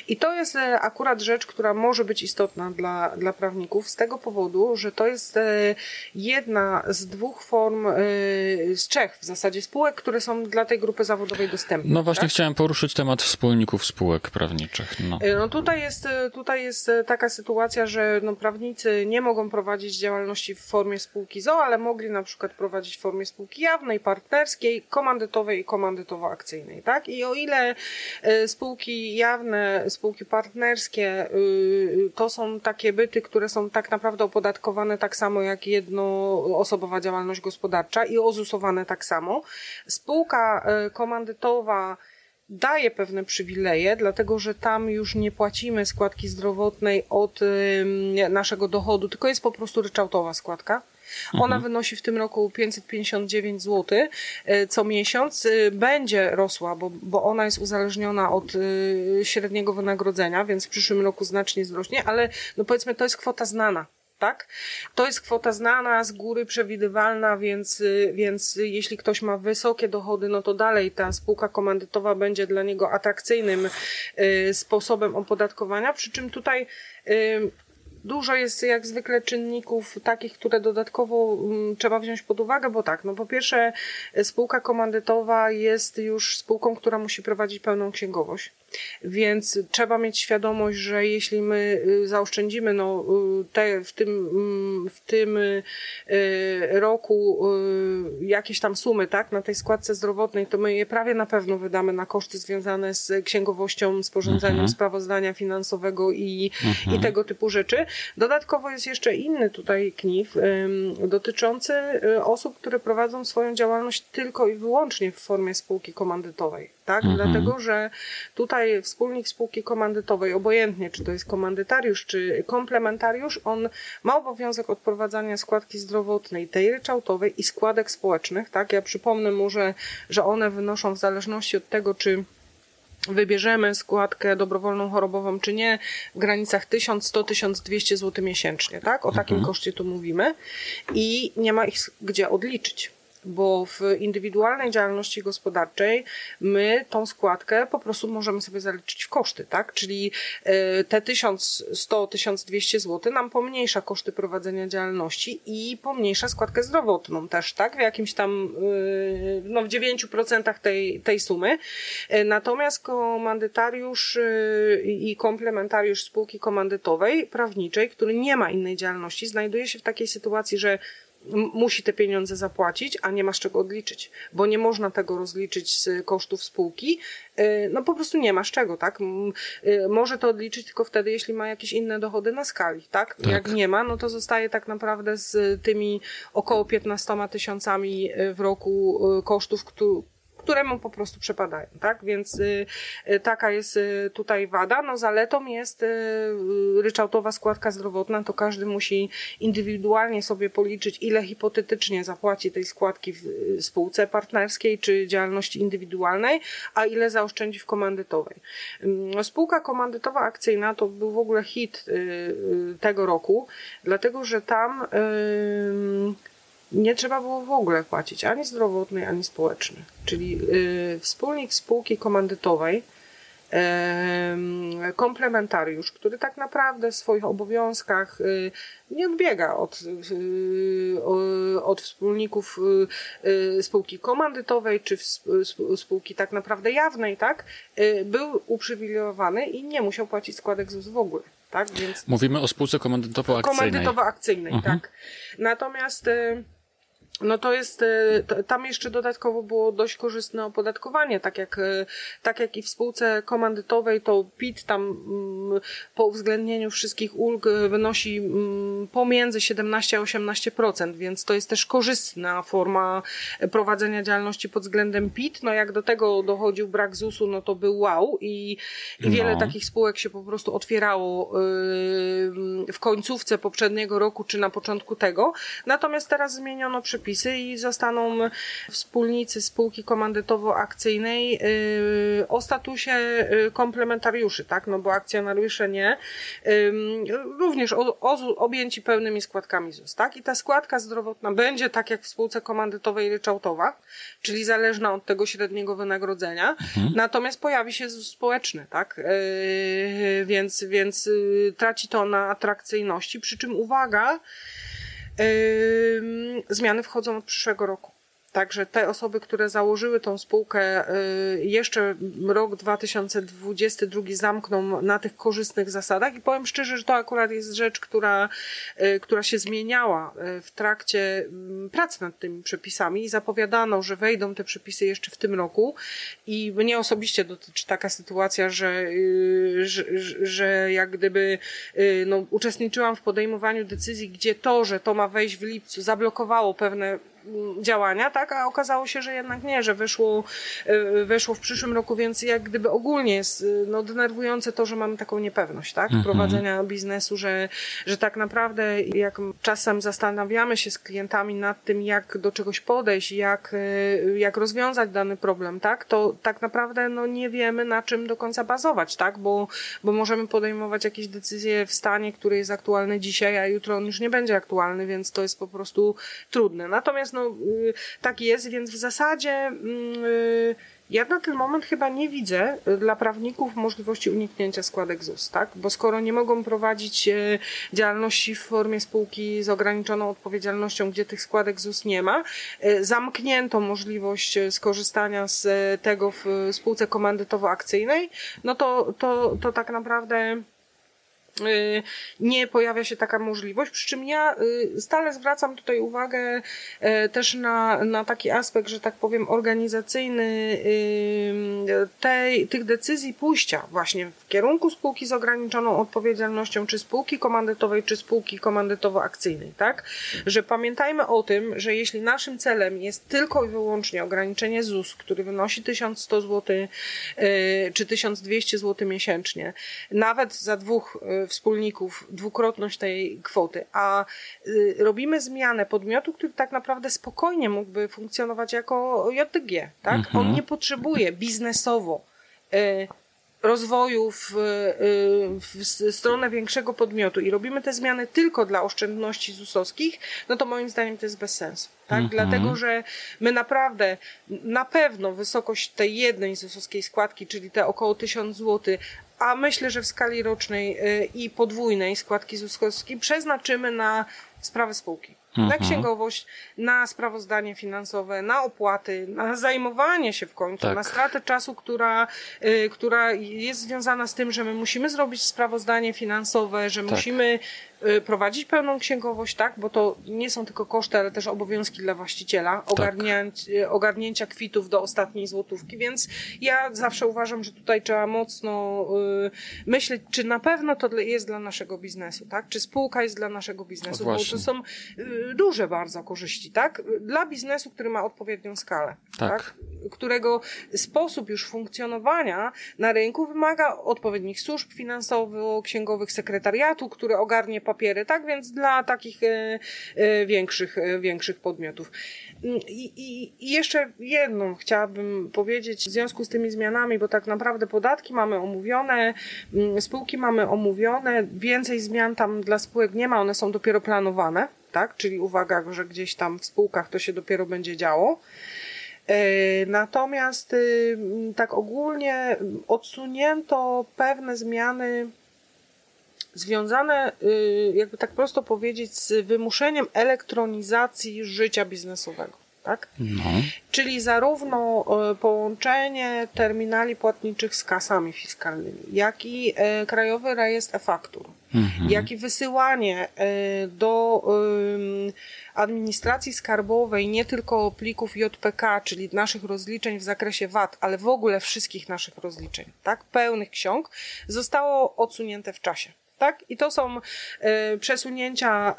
I to jest e, akurat rzecz, która może być istotna dla, dla prawników z tego powodu, że to jest e, jedna z dwóch form, e, z trzech w zasadzie spółek, które są dla tej grupy zawodowej dostępne. No właśnie tak? chciałem poruszyć temat wspólników spółek prawniczych. No, no tutaj, jest, tutaj jest taka sytuacja, że no, prawnicy nie mogą prowadzić działalności w formie spółki ZO, ale mogli na przykład prowadzić w formie spółki jawnej, partnerskiej, komandytowej i komandytowo-akcyjnej. Tak? I o ile spółki jawne spółki partnerskie, y, to są takie byty, które są tak naprawdę opodatkowane tak samo jak jednoosobowa działalność gospodarcza i ozusowane tak samo. Spółka y, komandytowa daje pewne przywileje, dlatego że tam już nie płacimy składki zdrowotnej od y, naszego dochodu, tylko jest po prostu ryczałtowa składka. Ona mhm. wynosi w tym roku 559 zł e, co miesiąc. E, będzie rosła, bo, bo ona jest uzależniona od e, średniego wynagrodzenia, więc w przyszłym roku znacznie wzrośnie, ale no powiedzmy to jest kwota znana tak? To jest kwota znana, z góry przewidywalna, więc, więc jeśli ktoś ma wysokie dochody, no to dalej ta spółka komandytowa będzie dla niego atrakcyjnym sposobem opodatkowania, przy czym tutaj Dużo jest jak zwykle czynników takich, które dodatkowo um, trzeba wziąć pod uwagę, bo tak, no po pierwsze spółka komandytowa jest już spółką, która musi prowadzić pełną księgowość. Więc trzeba mieć świadomość, że jeśli my y, zaoszczędzimy no, y, te, w tym, mm, w tym y, roku jakieś tam sumy tak, na tej składce zdrowotnej, to my je prawie na pewno wydamy na koszty związane z księgowością, sporządzeniem mhm. sprawozdania finansowego i, mhm. i tego typu rzeczy. Dodatkowo jest jeszcze inny tutaj knif dotyczący osób, które prowadzą swoją działalność tylko i wyłącznie w formie spółki komandytowej tak? Mhm. Dlatego, że tutaj wspólnik spółki komandytowej, obojętnie czy to jest komandytariusz, czy komplementariusz, on ma obowiązek odprowadzania składki zdrowotnej, tej ryczałtowej i składek społecznych, tak? Ja przypomnę mu, że, że one wynoszą w zależności od tego, czy wybierzemy składkę dobrowolną chorobową czy nie, w granicach 1100-1200 zł miesięcznie, tak? O takim mhm. koszcie tu mówimy i nie ma ich gdzie odliczyć bo w indywidualnej działalności gospodarczej my tą składkę po prostu możemy sobie zaliczyć w koszty, tak? Czyli e, te 1100-1200 zł nam pomniejsza koszty prowadzenia działalności i pomniejsza składkę zdrowotną też, tak? W jakimś tam, e, no w 9% tej, tej sumy. E, natomiast komandytariusz i komplementariusz spółki komandytowej, prawniczej, który nie ma innej działalności, znajduje się w takiej sytuacji, że musi te pieniądze zapłacić, a nie ma z czego odliczyć, bo nie można tego rozliczyć z kosztów spółki, y, no po prostu nie ma z czego, tak? Y, może to odliczyć tylko wtedy, jeśli ma jakieś inne dochody na skali, tak? tak. Jak nie ma, no to zostaje tak naprawdę z tymi około 15 tysiącami w roku y, kosztów, które mu po prostu przepadają, tak? Więc y, y, taka jest y, tutaj wada. No zaletą jest ryczałtowa składka zdrowotna, to każdy musi indywidualnie sobie policzyć, ile hipotetycznie zapłaci tej składki w spółce partnerskiej czy działalności indywidualnej, a ile zaoszczędzi w komandytowej. No, spółka komandytowa akcyjna to był w ogóle hit tego roku, dlatego że tam nie trzeba było w ogóle płacić ani zdrowotnej, ani społecznej. Czyli y, wspólnik spółki komandytowej, y, komplementariusz, który tak naprawdę w swoich obowiązkach y, nie odbiega od, y, od wspólników y, y, spółki komandytowej czy spółki tak naprawdę jawnej, tak, był uprzywilejowany i nie musiał płacić składek ZUS w ogóle. Tak? Więc Mówimy o spółce komandytowo-akcyjnej. Komandytowo-akcyjnej, mhm. tak. Natomiast no to jest, e, tam jeszcze dodatkowo było dość korzystne opodatkowanie, tak jak, e, tak jak i w spółce komandytowej to PIT tam mm, po uwzględnieniu wszystkich ulg e, wynosi mm, pomiędzy 17 a 18%, więc to jest też korzystna forma prowadzenia działalności pod względem PIT. No jak do tego dochodził brak ZUS-u, no to był wow i, i wiele no. takich spółek się po prostu otwierało w końcówce poprzedniego roku czy na początku tego. Natomiast teraz zmieniono przepisy przepisy i zostaną wspólnicy spółki komandytowo-akcyjnej yy, o statusie yy, komplementariuszy, tak? No bo akcjonariusze nie. Również objęci pełnymi składkami ZUS, tak? I ta składka zdrowotna będzie tak jak w spółce komandytowej ryczałtowa, czyli zależna od tego średniego wynagrodzenia. Mhm. Natomiast pojawi się ZUS społeczny, tak? Więc, więc traci to na atrakcyjności. Przy czym uwaga, Zmiany wchodzą od przyszłego roku. Także te osoby, które założyły tą spółkę, y, jeszcze rok 2022 zamkną na tych korzystnych zasadach. I powiem szczerze, że to akurat jest rzecz, która, y, która się zmieniała y, w trakcie mm, pracy nad tymi przepisami. Zapowiadano, że wejdą te przepisy jeszcze w tym roku. I mnie osobiście dotyczy taka sytuacja, że, że, że jak gdyby no, uczestniczyłam w podejmowaniu decyzji, gdzie to, że to ma wejść w lipcu, zablokowało pewne działania, tak? A okazało się, że jednak nie, że wyszło, y, wyszło w przyszłym roku, więc jak gdyby ogólnie jest y, no, denerwujące to, że mamy taką niepewność, tak? Mhm. Prowadzenia biznesu, że, że tak naprawdę jak czasem zastanawiamy się z klientami nad tym, jak do czegoś podejść, jak, y, jak rozwiązać dany problem, tak? To tak naprawdę no, nie wiemy na czym do końca bazować, tak? Bo, bo możemy podejmować jakieś decyzje w stanie, który jest aktualny dzisiaj, a jutro on już nie będzie aktualny, więc to jest po prostu trudne. Natomiast no, y, tak jest, więc w zasadzie mm, y, Ja na ten moment chyba nie widzę y, dla prawników możliwości uniknięcia składek ZUS, tak? Bo skoro nie mogą prowadzić działalności w formie spółki z ograniczoną odpowiedzialnością, gdzie tych składek ZUS nie ma, zamknięto możliwość skorzystania z tego w spółce komandytowo-akcyjnej, no to, to, to tak naprawdę nie pojawia się taka możliwość, przy czym ja y, stale zwracam tutaj uwagę y, też na, na taki aspekt, że tak powiem, organizacyjny tej, tych decyzji pójścia właśnie w kierunku spółki z ograniczoną odpowiedzialnością, czy spółki komandytowej, czy spółki komandytowo-akcyjnej, tak? Że pamiętajmy o tym, że jeśli naszym celem jest tylko i wyłącznie ograniczenie ZUS, który wynosi 1100 zł, czy 1200 zł miesięcznie, nawet za dwóch wspólników dwukrotność tej kwoty, a y, robimy zmianę podmiotu, który tak naprawdę spokojnie mógłby funkcjonować jako JDG, tak? Mhm. On nie potrzebuje biznesowo y, rozwoju w, y, w stronę większego podmiotu i robimy te zmiany tylko dla oszczędności ZUS-owskich, no to moim zdaniem to jest bez sensu. Tak? Mm -hmm. Dlatego, że my naprawdę, na pewno wysokość tej jednej ZUS-owskiej składki, czyli te około 1000 zł, a myślę, że w skali rocznej y, i podwójnej składki ZUS-owskiej przeznaczymy na sprawy spółki mhm. Na księgowość, na sprawozdanie finansowe, na opłaty, na zajmowanie się w końcu, tak. na stratę czasu, która, y, która jest związana z tym, że my musimy zrobić sprawozdanie finansowe, że tak. musimy y, prowadzić pełną księgowość, tak, bo to nie są tylko koszty, ale też obowiązki dla właściciela, tak. ogarnięcia, ogarnięcia kwitów do ostatniej złotówki, więc ja zawsze uważam, że tutaj trzeba mocno y, myśleć, czy na pewno to jest dla naszego biznesu, tak, czy spółka jest dla naszego biznesu, bo to są y, duże bardzo korzyści, tak? Dla biznesu, który ma odpowiednią skalę, tak. tak? Którego sposób już funkcjonowania na rynku wymaga odpowiednich służb finansowo-księgowych, sekretariatu, który ogarnie papiery, tak? Więc dla takich e, e, większych, e, większych podmiotów. I, i, I jeszcze jedną chciałabym powiedzieć w związku z tymi zmianami, bo tak naprawdę podatki mamy omówione, mm, spółki mamy omówione, więcej zmian tam dla spółek nie ma, one są dopiero planowane tak? Czyli uwaga, że gdzieś tam w spółkach to się dopiero będzie działo. E, natomiast y, tak ogólnie odsunięto pewne zmiany związane, y, jakby tak prosto powiedzieć, z wymuszeniem elektronizacji życia biznesowego tak? No. Czyli zarówno e, połączenie terminali płatniczych z kasami fiskalnymi, jak i e, Krajowy Rejestr e-Faktur, mhm. jak i wysyłanie e, do administracji skarbowej nie tylko plików JPK, czyli naszych rozliczeń w zakresie VAT, ale w ogóle wszystkich naszych rozliczeń, tak? Pełnych ksiąg, zostało odsunięte w czasie tak? I to są y, przesunięcia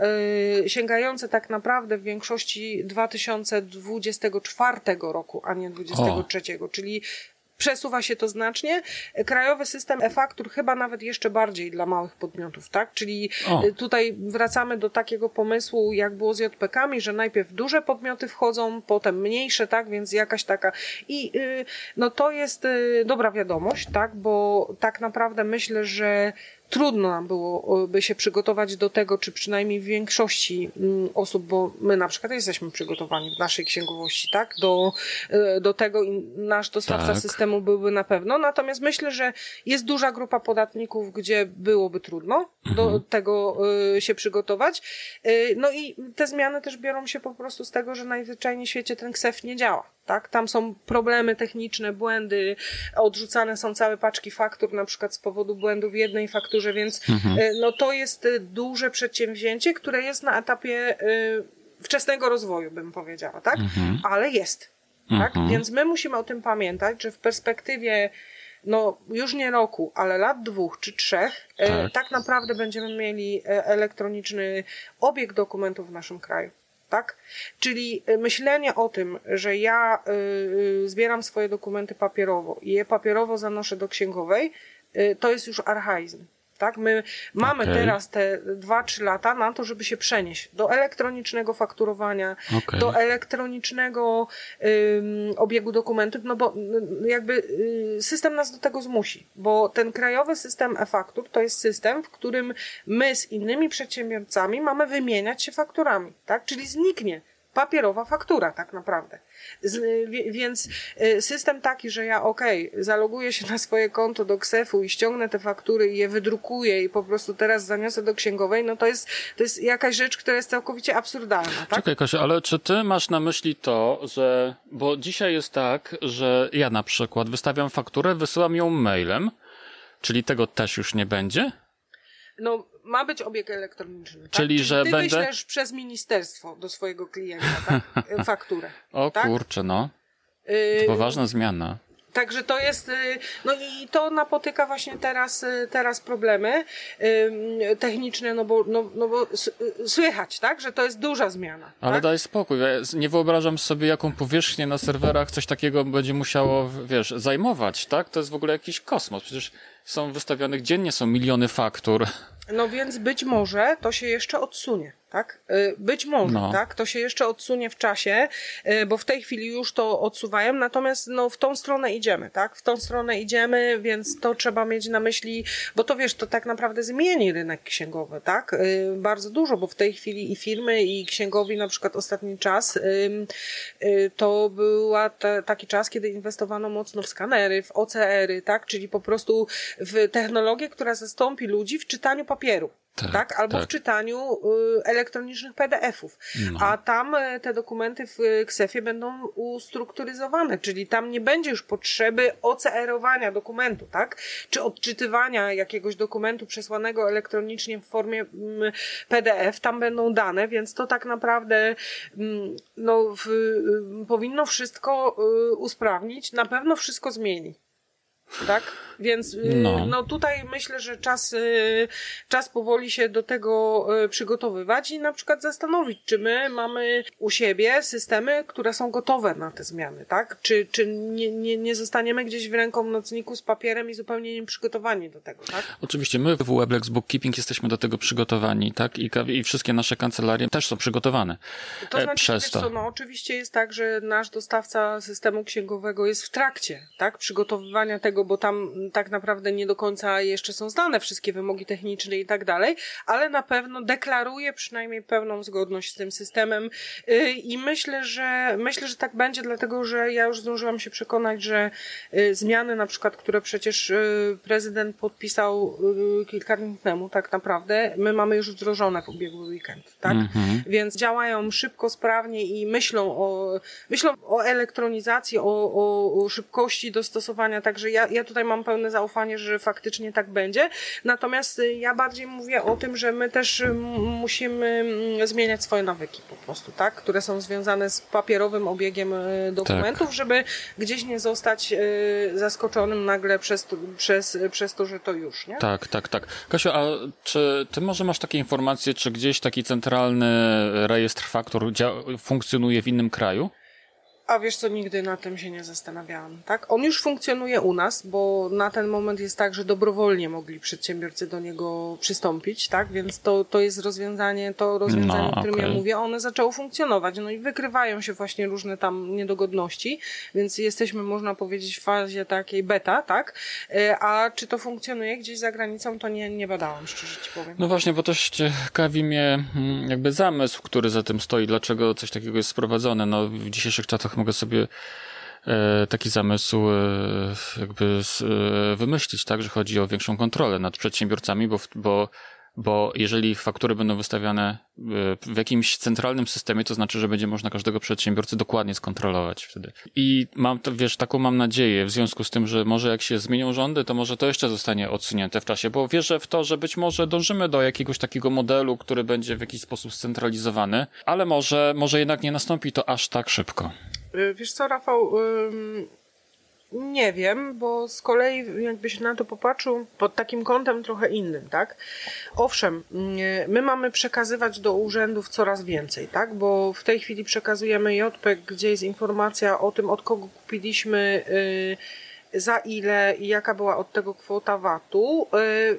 y, sięgające tak naprawdę w większości 2024 roku, a nie 2023, o. czyli Przesuwa się to znacznie. Krajowy system e-faktur chyba nawet jeszcze bardziej dla małych podmiotów, tak? Czyli o. tutaj wracamy do takiego pomysłu, jak było z JPK-ami, że najpierw duże podmioty wchodzą, potem mniejsze, tak? Więc jakaś taka. I no to jest dobra wiadomość, tak? Bo tak naprawdę myślę, że trudno nam byłoby się przygotować do tego, czy przynajmniej w większości mm, osób, bo my na przykład jesteśmy przygotowani w naszej księgowości, tak, do, e, do tego i nasz dostawca tak. systemu byłby na pewno. Natomiast myślę, że jest duża grupa podatników, gdzie byłoby trudno mhm. do tego e, się przygotować. E, no i te zmiany też biorą się po prostu z tego, że najzwyczajniej w świecie ten KSEF nie działa tak? Tam są problemy techniczne, błędy, odrzucane są całe paczki faktur, na przykład z powodu błędu w jednej fakturze, więc mhm. E, no to jest e, duże przedsięwzięcie, które jest na etapie y, wczesnego rozwoju, bym powiedziała, tak? Mhm. Ale jest, tak? Mhm. Więc my musimy o tym pamiętać, że w perspektywie no już nie roku, ale lat dwóch czy trzech, tak, tak naprawdę będziemy mieli elektroniczny obieg dokumentów w naszym kraju tak? Czyli y, myślenie o tym, że ja y, y, zbieram swoje dokumenty papierowo i je papierowo zanoszę do księgowej, to jest już archaizm. Tak? My mamy okay. teraz te 2-3 lata na to, żeby się przenieść do elektronicznego fakturowania, okay. do elektronicznego ym, obiegu dokumentów, no bo jakby y, system nas do tego zmusi, bo ten krajowy system e-faktur to jest system, w którym my z innymi przedsiębiorcami mamy wymieniać się fakturami, tak? Czyli zniknie papierowa faktura tak naprawdę. Z, więc y, system taki, że ja ok, zaloguję się na swoje konto do Ksefu i ściągnę te faktury i je wydrukuję i po prostu teraz zaniosę do księgowej, no to jest, to jest jakaś rzecz, która jest całkowicie absurdalna. Tak? Czekaj Kasia, ale czy ty masz na myśli to, że, bo dzisiaj jest tak, że ja na przykład wystawiam fakturę, wysyłam ją mailem, czyli tego też już nie będzie? No, ma być obieg elektroniczny. Tak? Czyli, że ty będę- wyślesz przez ministerstwo do swojego klienta tak? [LAUGHS] Fakturę. O tak? kurczę, no. Y, Poważna zmiana. Także to jest, y, no i to napotyka właśnie teraz, y, teraz problemy y, techniczne, no bo, no, no bo słychać, tak, że to jest duża zmiana. Ale tak? daj spokój, ja nie wyobrażam sobie, jaką powierzchnię na serwerach coś takiego będzie musiało, wiesz, zajmować, tak? To jest w ogóle jakiś kosmos. Przecież są wystawianych dziennie, są miliony faktur. No więc być może to się jeszcze odsunie, tak? Y, Być może, No. tak? To się jeszcze odsunie w czasie, y, bo w tej chwili już to odsuwają, natomiast no w tą stronę idziemy, tak? W tą stronę idziemy, więc to trzeba mieć na myśli, bo to wiesz, to tak naprawdę zmieni rynek księgowy, tak? Y, Bardzo dużo, bo w tej chwili i firmy, i księgowi na przykład ostatni czas to była taki czas, kiedy inwestowano mocno w skanery, w OCR-y, tak? Czyli po prostu w technologię, która zastąpi ludzi w czytaniu papieru. Tak, Tak, albo tak. w czytaniu y, elektronicznych PDF-ów. No. A tam y, te dokumenty w y, Ksefie będą ustrukturyzowane, czyli tam nie będzie już potrzeby OCR-owania dokumentu, tak? Czy odczytywania jakiegoś dokumentu przesłanego elektronicznie w formie mm, PDF, tam będą dane, więc to tak naprawdę mm, no, w, y, powinno wszystko y, usprawnić, na pewno wszystko zmieni. Tak? Więc y, No. no. tutaj myślę, że czas, y, czas powoli się do tego y, przygotowywać i na przykład zastanowić, czy my mamy u siebie systemy, które są gotowe na te zmiany, tak? Czy, czy nie, nie, nie zostaniemy gdzieś w ręką nocniku z papierem i zupełnie nieprzygotowani do tego, tak? Oczywiście my w Weblex Bookkeeping jesteśmy do tego przygotowani, tak? I, i wszystkie nasze kancelarie też są przygotowane To e, znaczy, przez to. co, no oczywiście jest tak, że nasz dostawca systemu księgowego jest w trakcie, tak, przygotowywania tego, bo tam tak naprawdę nie do końca jeszcze są znane wszystkie wymogi techniczne i tak dalej, ale na pewno deklaruje przynajmniej pełną zgodność z tym systemem yy, i myślę, że myślę, że tak będzie, dlatego, że ja już zdążyłam się przekonać, że yy, zmiany na przykład, które przecież yy, prezydent podpisał kilka dni temu, tak naprawdę, my mamy już wdrożone w ubiegły weekend, tak? Mhm. Więc działają szybko, sprawnie i myślą o, myślą o elektronizacji, o, o, o szybkości dostosowania, także ja, ja tutaj mam pełne zaufanie, że faktycznie tak będzie. Natomiast y, ja bardziej mówię o tym, że my też y, musimy mm, zmieniać swoje nawyki po prostu, tak? Które są związane z papierowym obiegiem y, dokumentów, żeby gdzieś nie zostać zaskoczonym nagle przez to, przez, przez to, że to już, nie? Tak, tak, tak. Kasiu, a czy ty może masz takie informacje, czy gdzieś taki centralny rejestr faktur funkcjonuje w innym kraju? A wiesz co, nigdy na tym się nie zastanawiałam, tak? On już funkcjonuje u nas, bo na ten moment jest tak, że dobrowolnie mogli przedsiębiorcy do niego przystąpić, tak? Więc to, to jest rozwiązanie, to rozwiązanie, No, o którym ja okej. mówię, one zaczęło funkcjonować, no i wykrywają się właśnie różne tam niedogodności, więc jesteśmy, można powiedzieć, w fazie takiej beta, tak? E, A czy to funkcjonuje gdzieś za granicą, to nie, nie badałam, szczerze ci powiem. No właśnie, bo też ciekawi mnie mm, jakby zamysł, który za tym stoi, dlaczego coś takiego jest sprowadzone. No w dzisiejszych czasach mogę sobie e, taki zamysł e, jakby e, wymyślić, tak, że chodzi o większą kontrolę nad przedsiębiorcami, bo, bo, bo jeżeli faktury będą wystawiane w jakimś centralnym systemie, to znaczy, że będzie można każdego przedsiębiorcy dokładnie skontrolować wtedy. I mam wiesz, taką mam nadzieję w związku z tym, że może jak się zmienią rządy, to może to jeszcze zostanie odsunięte w czasie, bo wierzę w to, że być może dążymy do jakiegoś takiego modelu, który będzie w jakiś sposób scentralizowany, ale może, może jednak nie nastąpi to aż tak szybko. Y, Wiesz co, Rafał, nie wiem, bo z kolei jakbyś na to popatrzył pod takim kątem trochę innym, tak? Owszem, y, my mamy przekazywać do urzędów coraz więcej, tak? Bo w tej chwili przekazujemy JPEG, gdzie jest informacja o tym, od kogo kupiliśmy y, za ile i jaka była od tego kwota VAT-u y,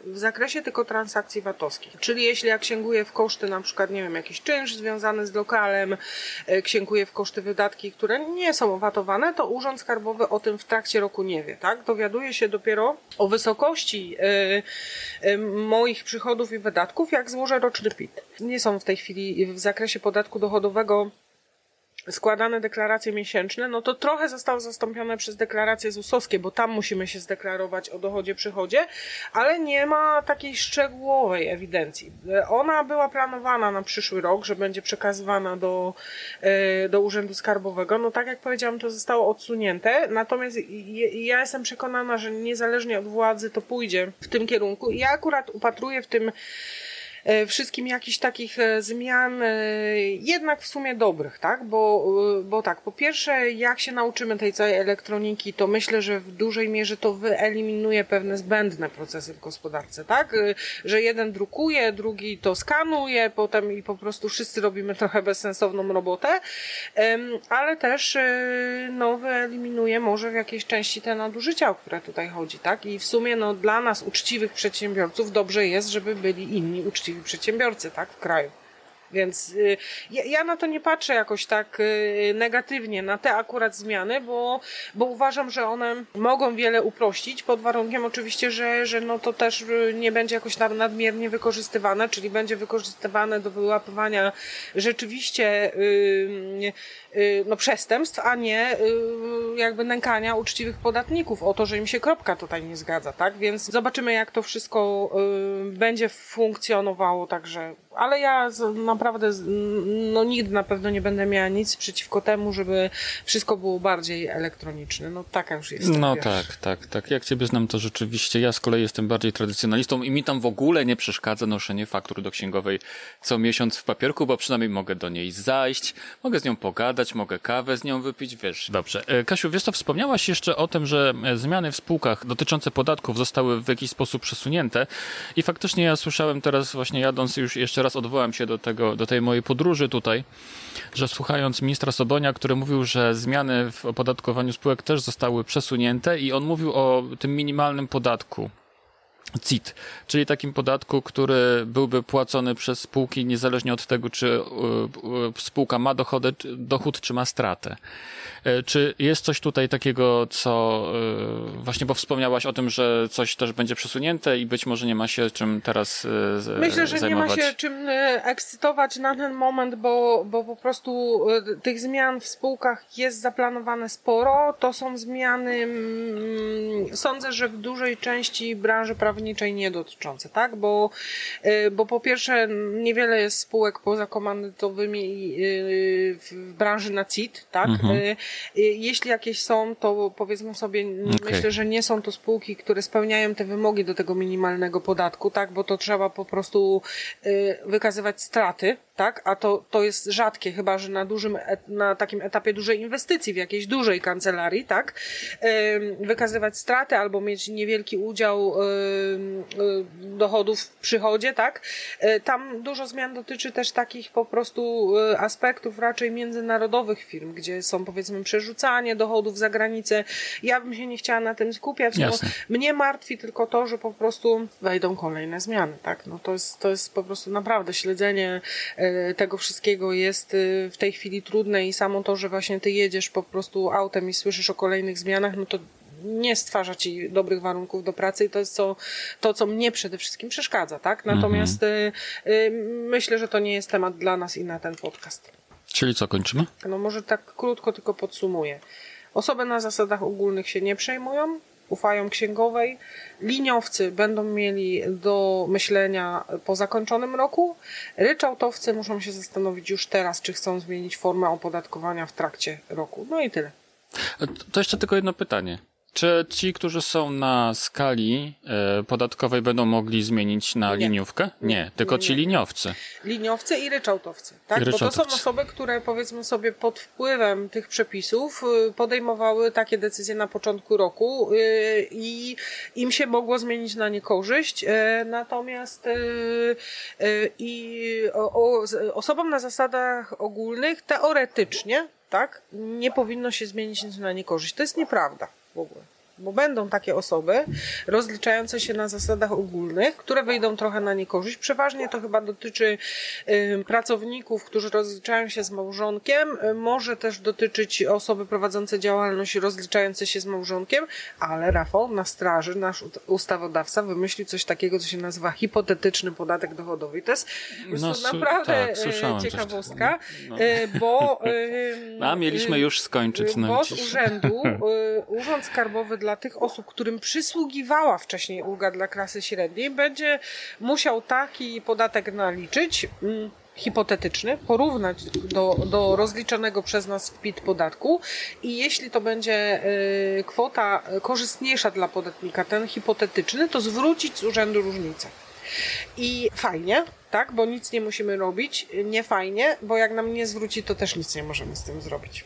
w zakresie tylko transakcji VAT-owskich. Czyli jeśli ja księguję w koszty na przykład, nie wiem, jakiś czynsz związany z lokalem, y, księguję w koszty wydatki, które nie są VAT-owane, to Urząd Skarbowy o tym w trakcie roku nie wie, tak? Dowiaduje się dopiero o wysokości y, y, moich przychodów i wydatków, jak złożę roczny PIT. Nie są w tej chwili w zakresie podatku dochodowego składane deklaracje miesięczne, no to trochę zostało zastąpione przez deklaracje ZUS-owskie, bo tam musimy się zdeklarować o dochodzie, przychodzie, ale nie ma takiej szczegółowej ewidencji. Ona była planowana na przyszły rok, że będzie przekazywana do, e, do Urzędu Skarbowego. No tak jak powiedziałam, to zostało odsunięte, natomiast ja jestem przekonana, że niezależnie od władzy to pójdzie w tym kierunku. Ja akurat upatruję w tym wszystkim jakichś takich e, zmian, e, jednak w sumie dobrych, tak? Bo, bo tak, po pierwsze, jak się nauczymy tej całej elektroniki, to myślę, że w dużej mierze to wyeliminuje pewne zbędne procesy w gospodarce, tak? Że jeden drukuje, drugi to skanuje, potem i po prostu wszyscy robimy trochę bezsensowną robotę, ale też no, wyeliminuje może w jakiejś części te nadużycia, o które tutaj chodzi, tak? I w sumie no, dla nas, uczciwych przedsiębiorców, dobrze jest, żeby byli inni uczciwi przedsiębiorcy, tak, w kraju. Więc y, ja, na to nie patrzę jakoś tak y, negatywnie, na te akurat zmiany, bo, bo uważam, że one mogą wiele uprościć, pod warunkiem oczywiście, że, że no to też y, nie będzie jakoś nadmiernie wykorzystywane, czyli będzie wykorzystywane do wyłapywania rzeczywiście no, przestępstw, a nie jakby nękania uczciwych podatników o to, że im się kropka tutaj nie zgadza, tak? Więc zobaczymy, jak to wszystko będzie funkcjonowało, także ale ja naprawdę no nigdy na pewno nie będę miała nic przeciwko temu, żeby wszystko było bardziej elektroniczne. No taka już jest. No wiesz. tak, tak, tak. Jak ciebie znam, to rzeczywiście ja z kolei jestem bardziej tradycjonalistą i mi tam w ogóle nie przeszkadza noszenie faktur do księgowej co miesiąc w papierku, bo przynajmniej mogę do niej zajść, mogę z nią pogadać, mogę kawę z nią wypić, wiesz. Dobrze. E, Kasiu, wiesz co, wspomniałaś jeszcze o tym, że e, zmiany w spółkach dotyczące podatków zostały w jakiś sposób przesunięte i faktycznie ja słyszałem teraz właśnie jadąc już jeszcze raz odwołałem się do tego, do tej mojej podróży tutaj, że słuchając ministra Sobonia, który mówił, że zmiany w opodatkowaniu spółek też zostały przesunięte i on mówił o tym minimalnym podatku. CIT, czyli takim podatku, który byłby płacony przez spółki niezależnie od tego, czy e, e, spółka ma dochody, dochód, czy ma stratę. E, czy jest coś tutaj takiego, co właśnie, bo wspomniałaś o tym, że coś też będzie przesunięte i być może nie ma się czym teraz Myślę, że zajmować. nie ma się czym ekscytować na ten moment, bo, bo po prostu tych zmian w spółkach jest zaplanowane sporo. To są zmiany, mm, sądzę, że w dużej części branży prawniczej nie dotyczące, tak? Bo, bo po pierwsze niewiele jest spółek pozakomandytowymi w branży na CIT, tak? Mhm. Jeśli jakieś są, to powiedzmy sobie, okay. myślę, że nie są to spółki, które spełniają te wymogi do tego minimalnego podatku, tak? Bo to trzeba po prostu wykazywać straty, tak? A to, to jest rzadkie, chyba że na dużym, na takim etapie dużej inwestycji w jakiejś dużej kancelarii, tak? Wykazywać straty albo mieć niewielki udział dochodów w przychodzie, tak? E, tam dużo zmian dotyczy też takich po prostu e, aspektów raczej międzynarodowych firm, gdzie są powiedzmy przerzucanie dochodów za granicę. Ja bym się nie chciała na tym skupiać, Jasne. bo mnie martwi tylko to, że po prostu wejdą kolejne zmiany, tak? No to jest, to jest po prostu naprawdę śledzenie e, E, tego wszystkiego jest e, w tej chwili trudne i samo to, że właśnie ty jedziesz po prostu autem i słyszysz o kolejnych zmianach, no to nie stwarza ci dobrych warunków do pracy i to jest co, to, co mnie przede wszystkim przeszkadza, tak? Natomiast mhm. y, myślę, że to nie jest temat dla nas i na ten podcast. Czyli co, kończymy? No może tak krótko tylko podsumuję. Osoby na zasadach ogólnych się nie przejmują, ufają księgowej. Liniowcy będą mieli do myślenia po zakończonym roku. Ryczałtowcy muszą się zastanowić już teraz, czy chcą zmienić formę opodatkowania w trakcie roku. No i tyle. To jeszcze tylko jedno pytanie. Czy ci, którzy są na skali e, podatkowej będą mogli zmienić na nie. liniówkę? Nie, tylko nie, nie. ci liniowcy. Liniowcy i ryczałtowcy, tak? I ryczałtowcy. Bo to są osoby, które powiedzmy sobie pod wpływem tych przepisów y, podejmowały takie decyzje na początku roku y, i im się mogło zmienić na niekorzyść. Y, natomiast i osobom na zasadach ogólnych teoretycznie, tak, nie powinno się zmienić na niekorzyść. To jest nieprawda w ogóle. Bo będą takie osoby rozliczające się na zasadach ogólnych, które wyjdą trochę na niekorzyść. Przeważnie to chyba dotyczy pracowników, którzy rozliczają się z małżonkiem, y, może też dotyczyć osoby prowadzące działalność rozliczające się z małżonkiem, ale Rafał na straży, nasz ustawodawca wymyślił coś takiego, co się nazywa hipotetyczny podatek dochodowy. I to jest no, to naprawdę tak, y, ciekawostka, no. Y, bo... [LAUGHS] A mieliśmy już skończyć. No, bo z urzędu, Urząd Skarbowy dla [LAUGHS] tych osób, którym przysługiwała wcześniej ulga dla klasy średniej, będzie musiał taki podatek naliczyć mm, hipotetyczny, porównać do, do rozliczonego przez nas w PIT podatku i jeśli to będzie y, kwota korzystniejsza dla podatnika, ten hipotetyczny, to zwrócić z urzędu różnicę. I fajnie, tak, bo nic nie musimy robić, nie fajnie, bo jak nam nie zwróci, to też nic nie możemy z tym zrobić.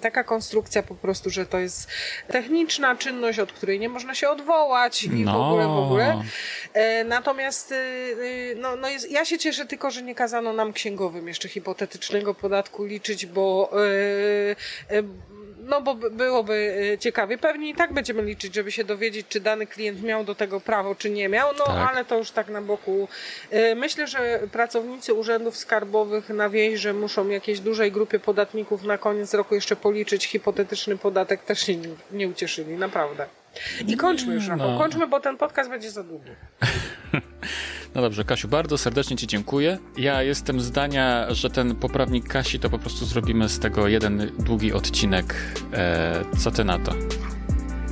Taka konstrukcja po prostu, że to jest techniczna czynność, od której nie można się odwołać i no. w ogóle, w ogóle. E, natomiast y, y, no, no jest, ja się cieszę tylko, że nie kazano nam księgowym jeszcze hipotetycznego podatku liczyć, bo y, y no bo byłoby y, ciekawie. Pewnie i tak będziemy liczyć, żeby się dowiedzieć, czy dany klient miał do tego prawo, czy nie miał, no tak. ale to już tak na boku. Y, myślę, że pracownicy urzędów skarbowych na wieś, że muszą jakiejś dużej grupie podatników na koniec roku jeszcze policzyć hipotetyczny podatek, też się nie, nie ucieszyli, naprawdę. I kończmy już, Rafał. No. Kończmy, bo ten podcast będzie za długi. [LAUGHS] No dobrze, Kasiu, bardzo serdecznie Ci dziękuję. Ja jestem zdania, że ten poprawnik Kasi to po prostu zrobimy z tego jeden długi odcinek. E, co Ty na to?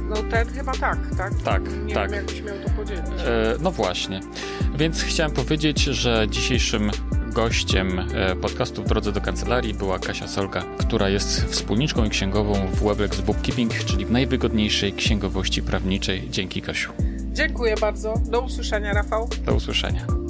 No ten chyba tak, tak? Tak, Nie tak. wiem, jakbyś miał to podzielić. E, no właśnie. Więc chciałem powiedzieć, że dzisiejszym gościem e, podcastu w drodze do kancelarii była Kasia Solka, która jest wspólniczką i księgową w Weblex Bookkeeping, czyli w najwygodniejszej księgowości prawniczej. Dzięki Kasiu. Dziękuję bardzo. Do usłyszenia, Rafał. Do usłyszenia.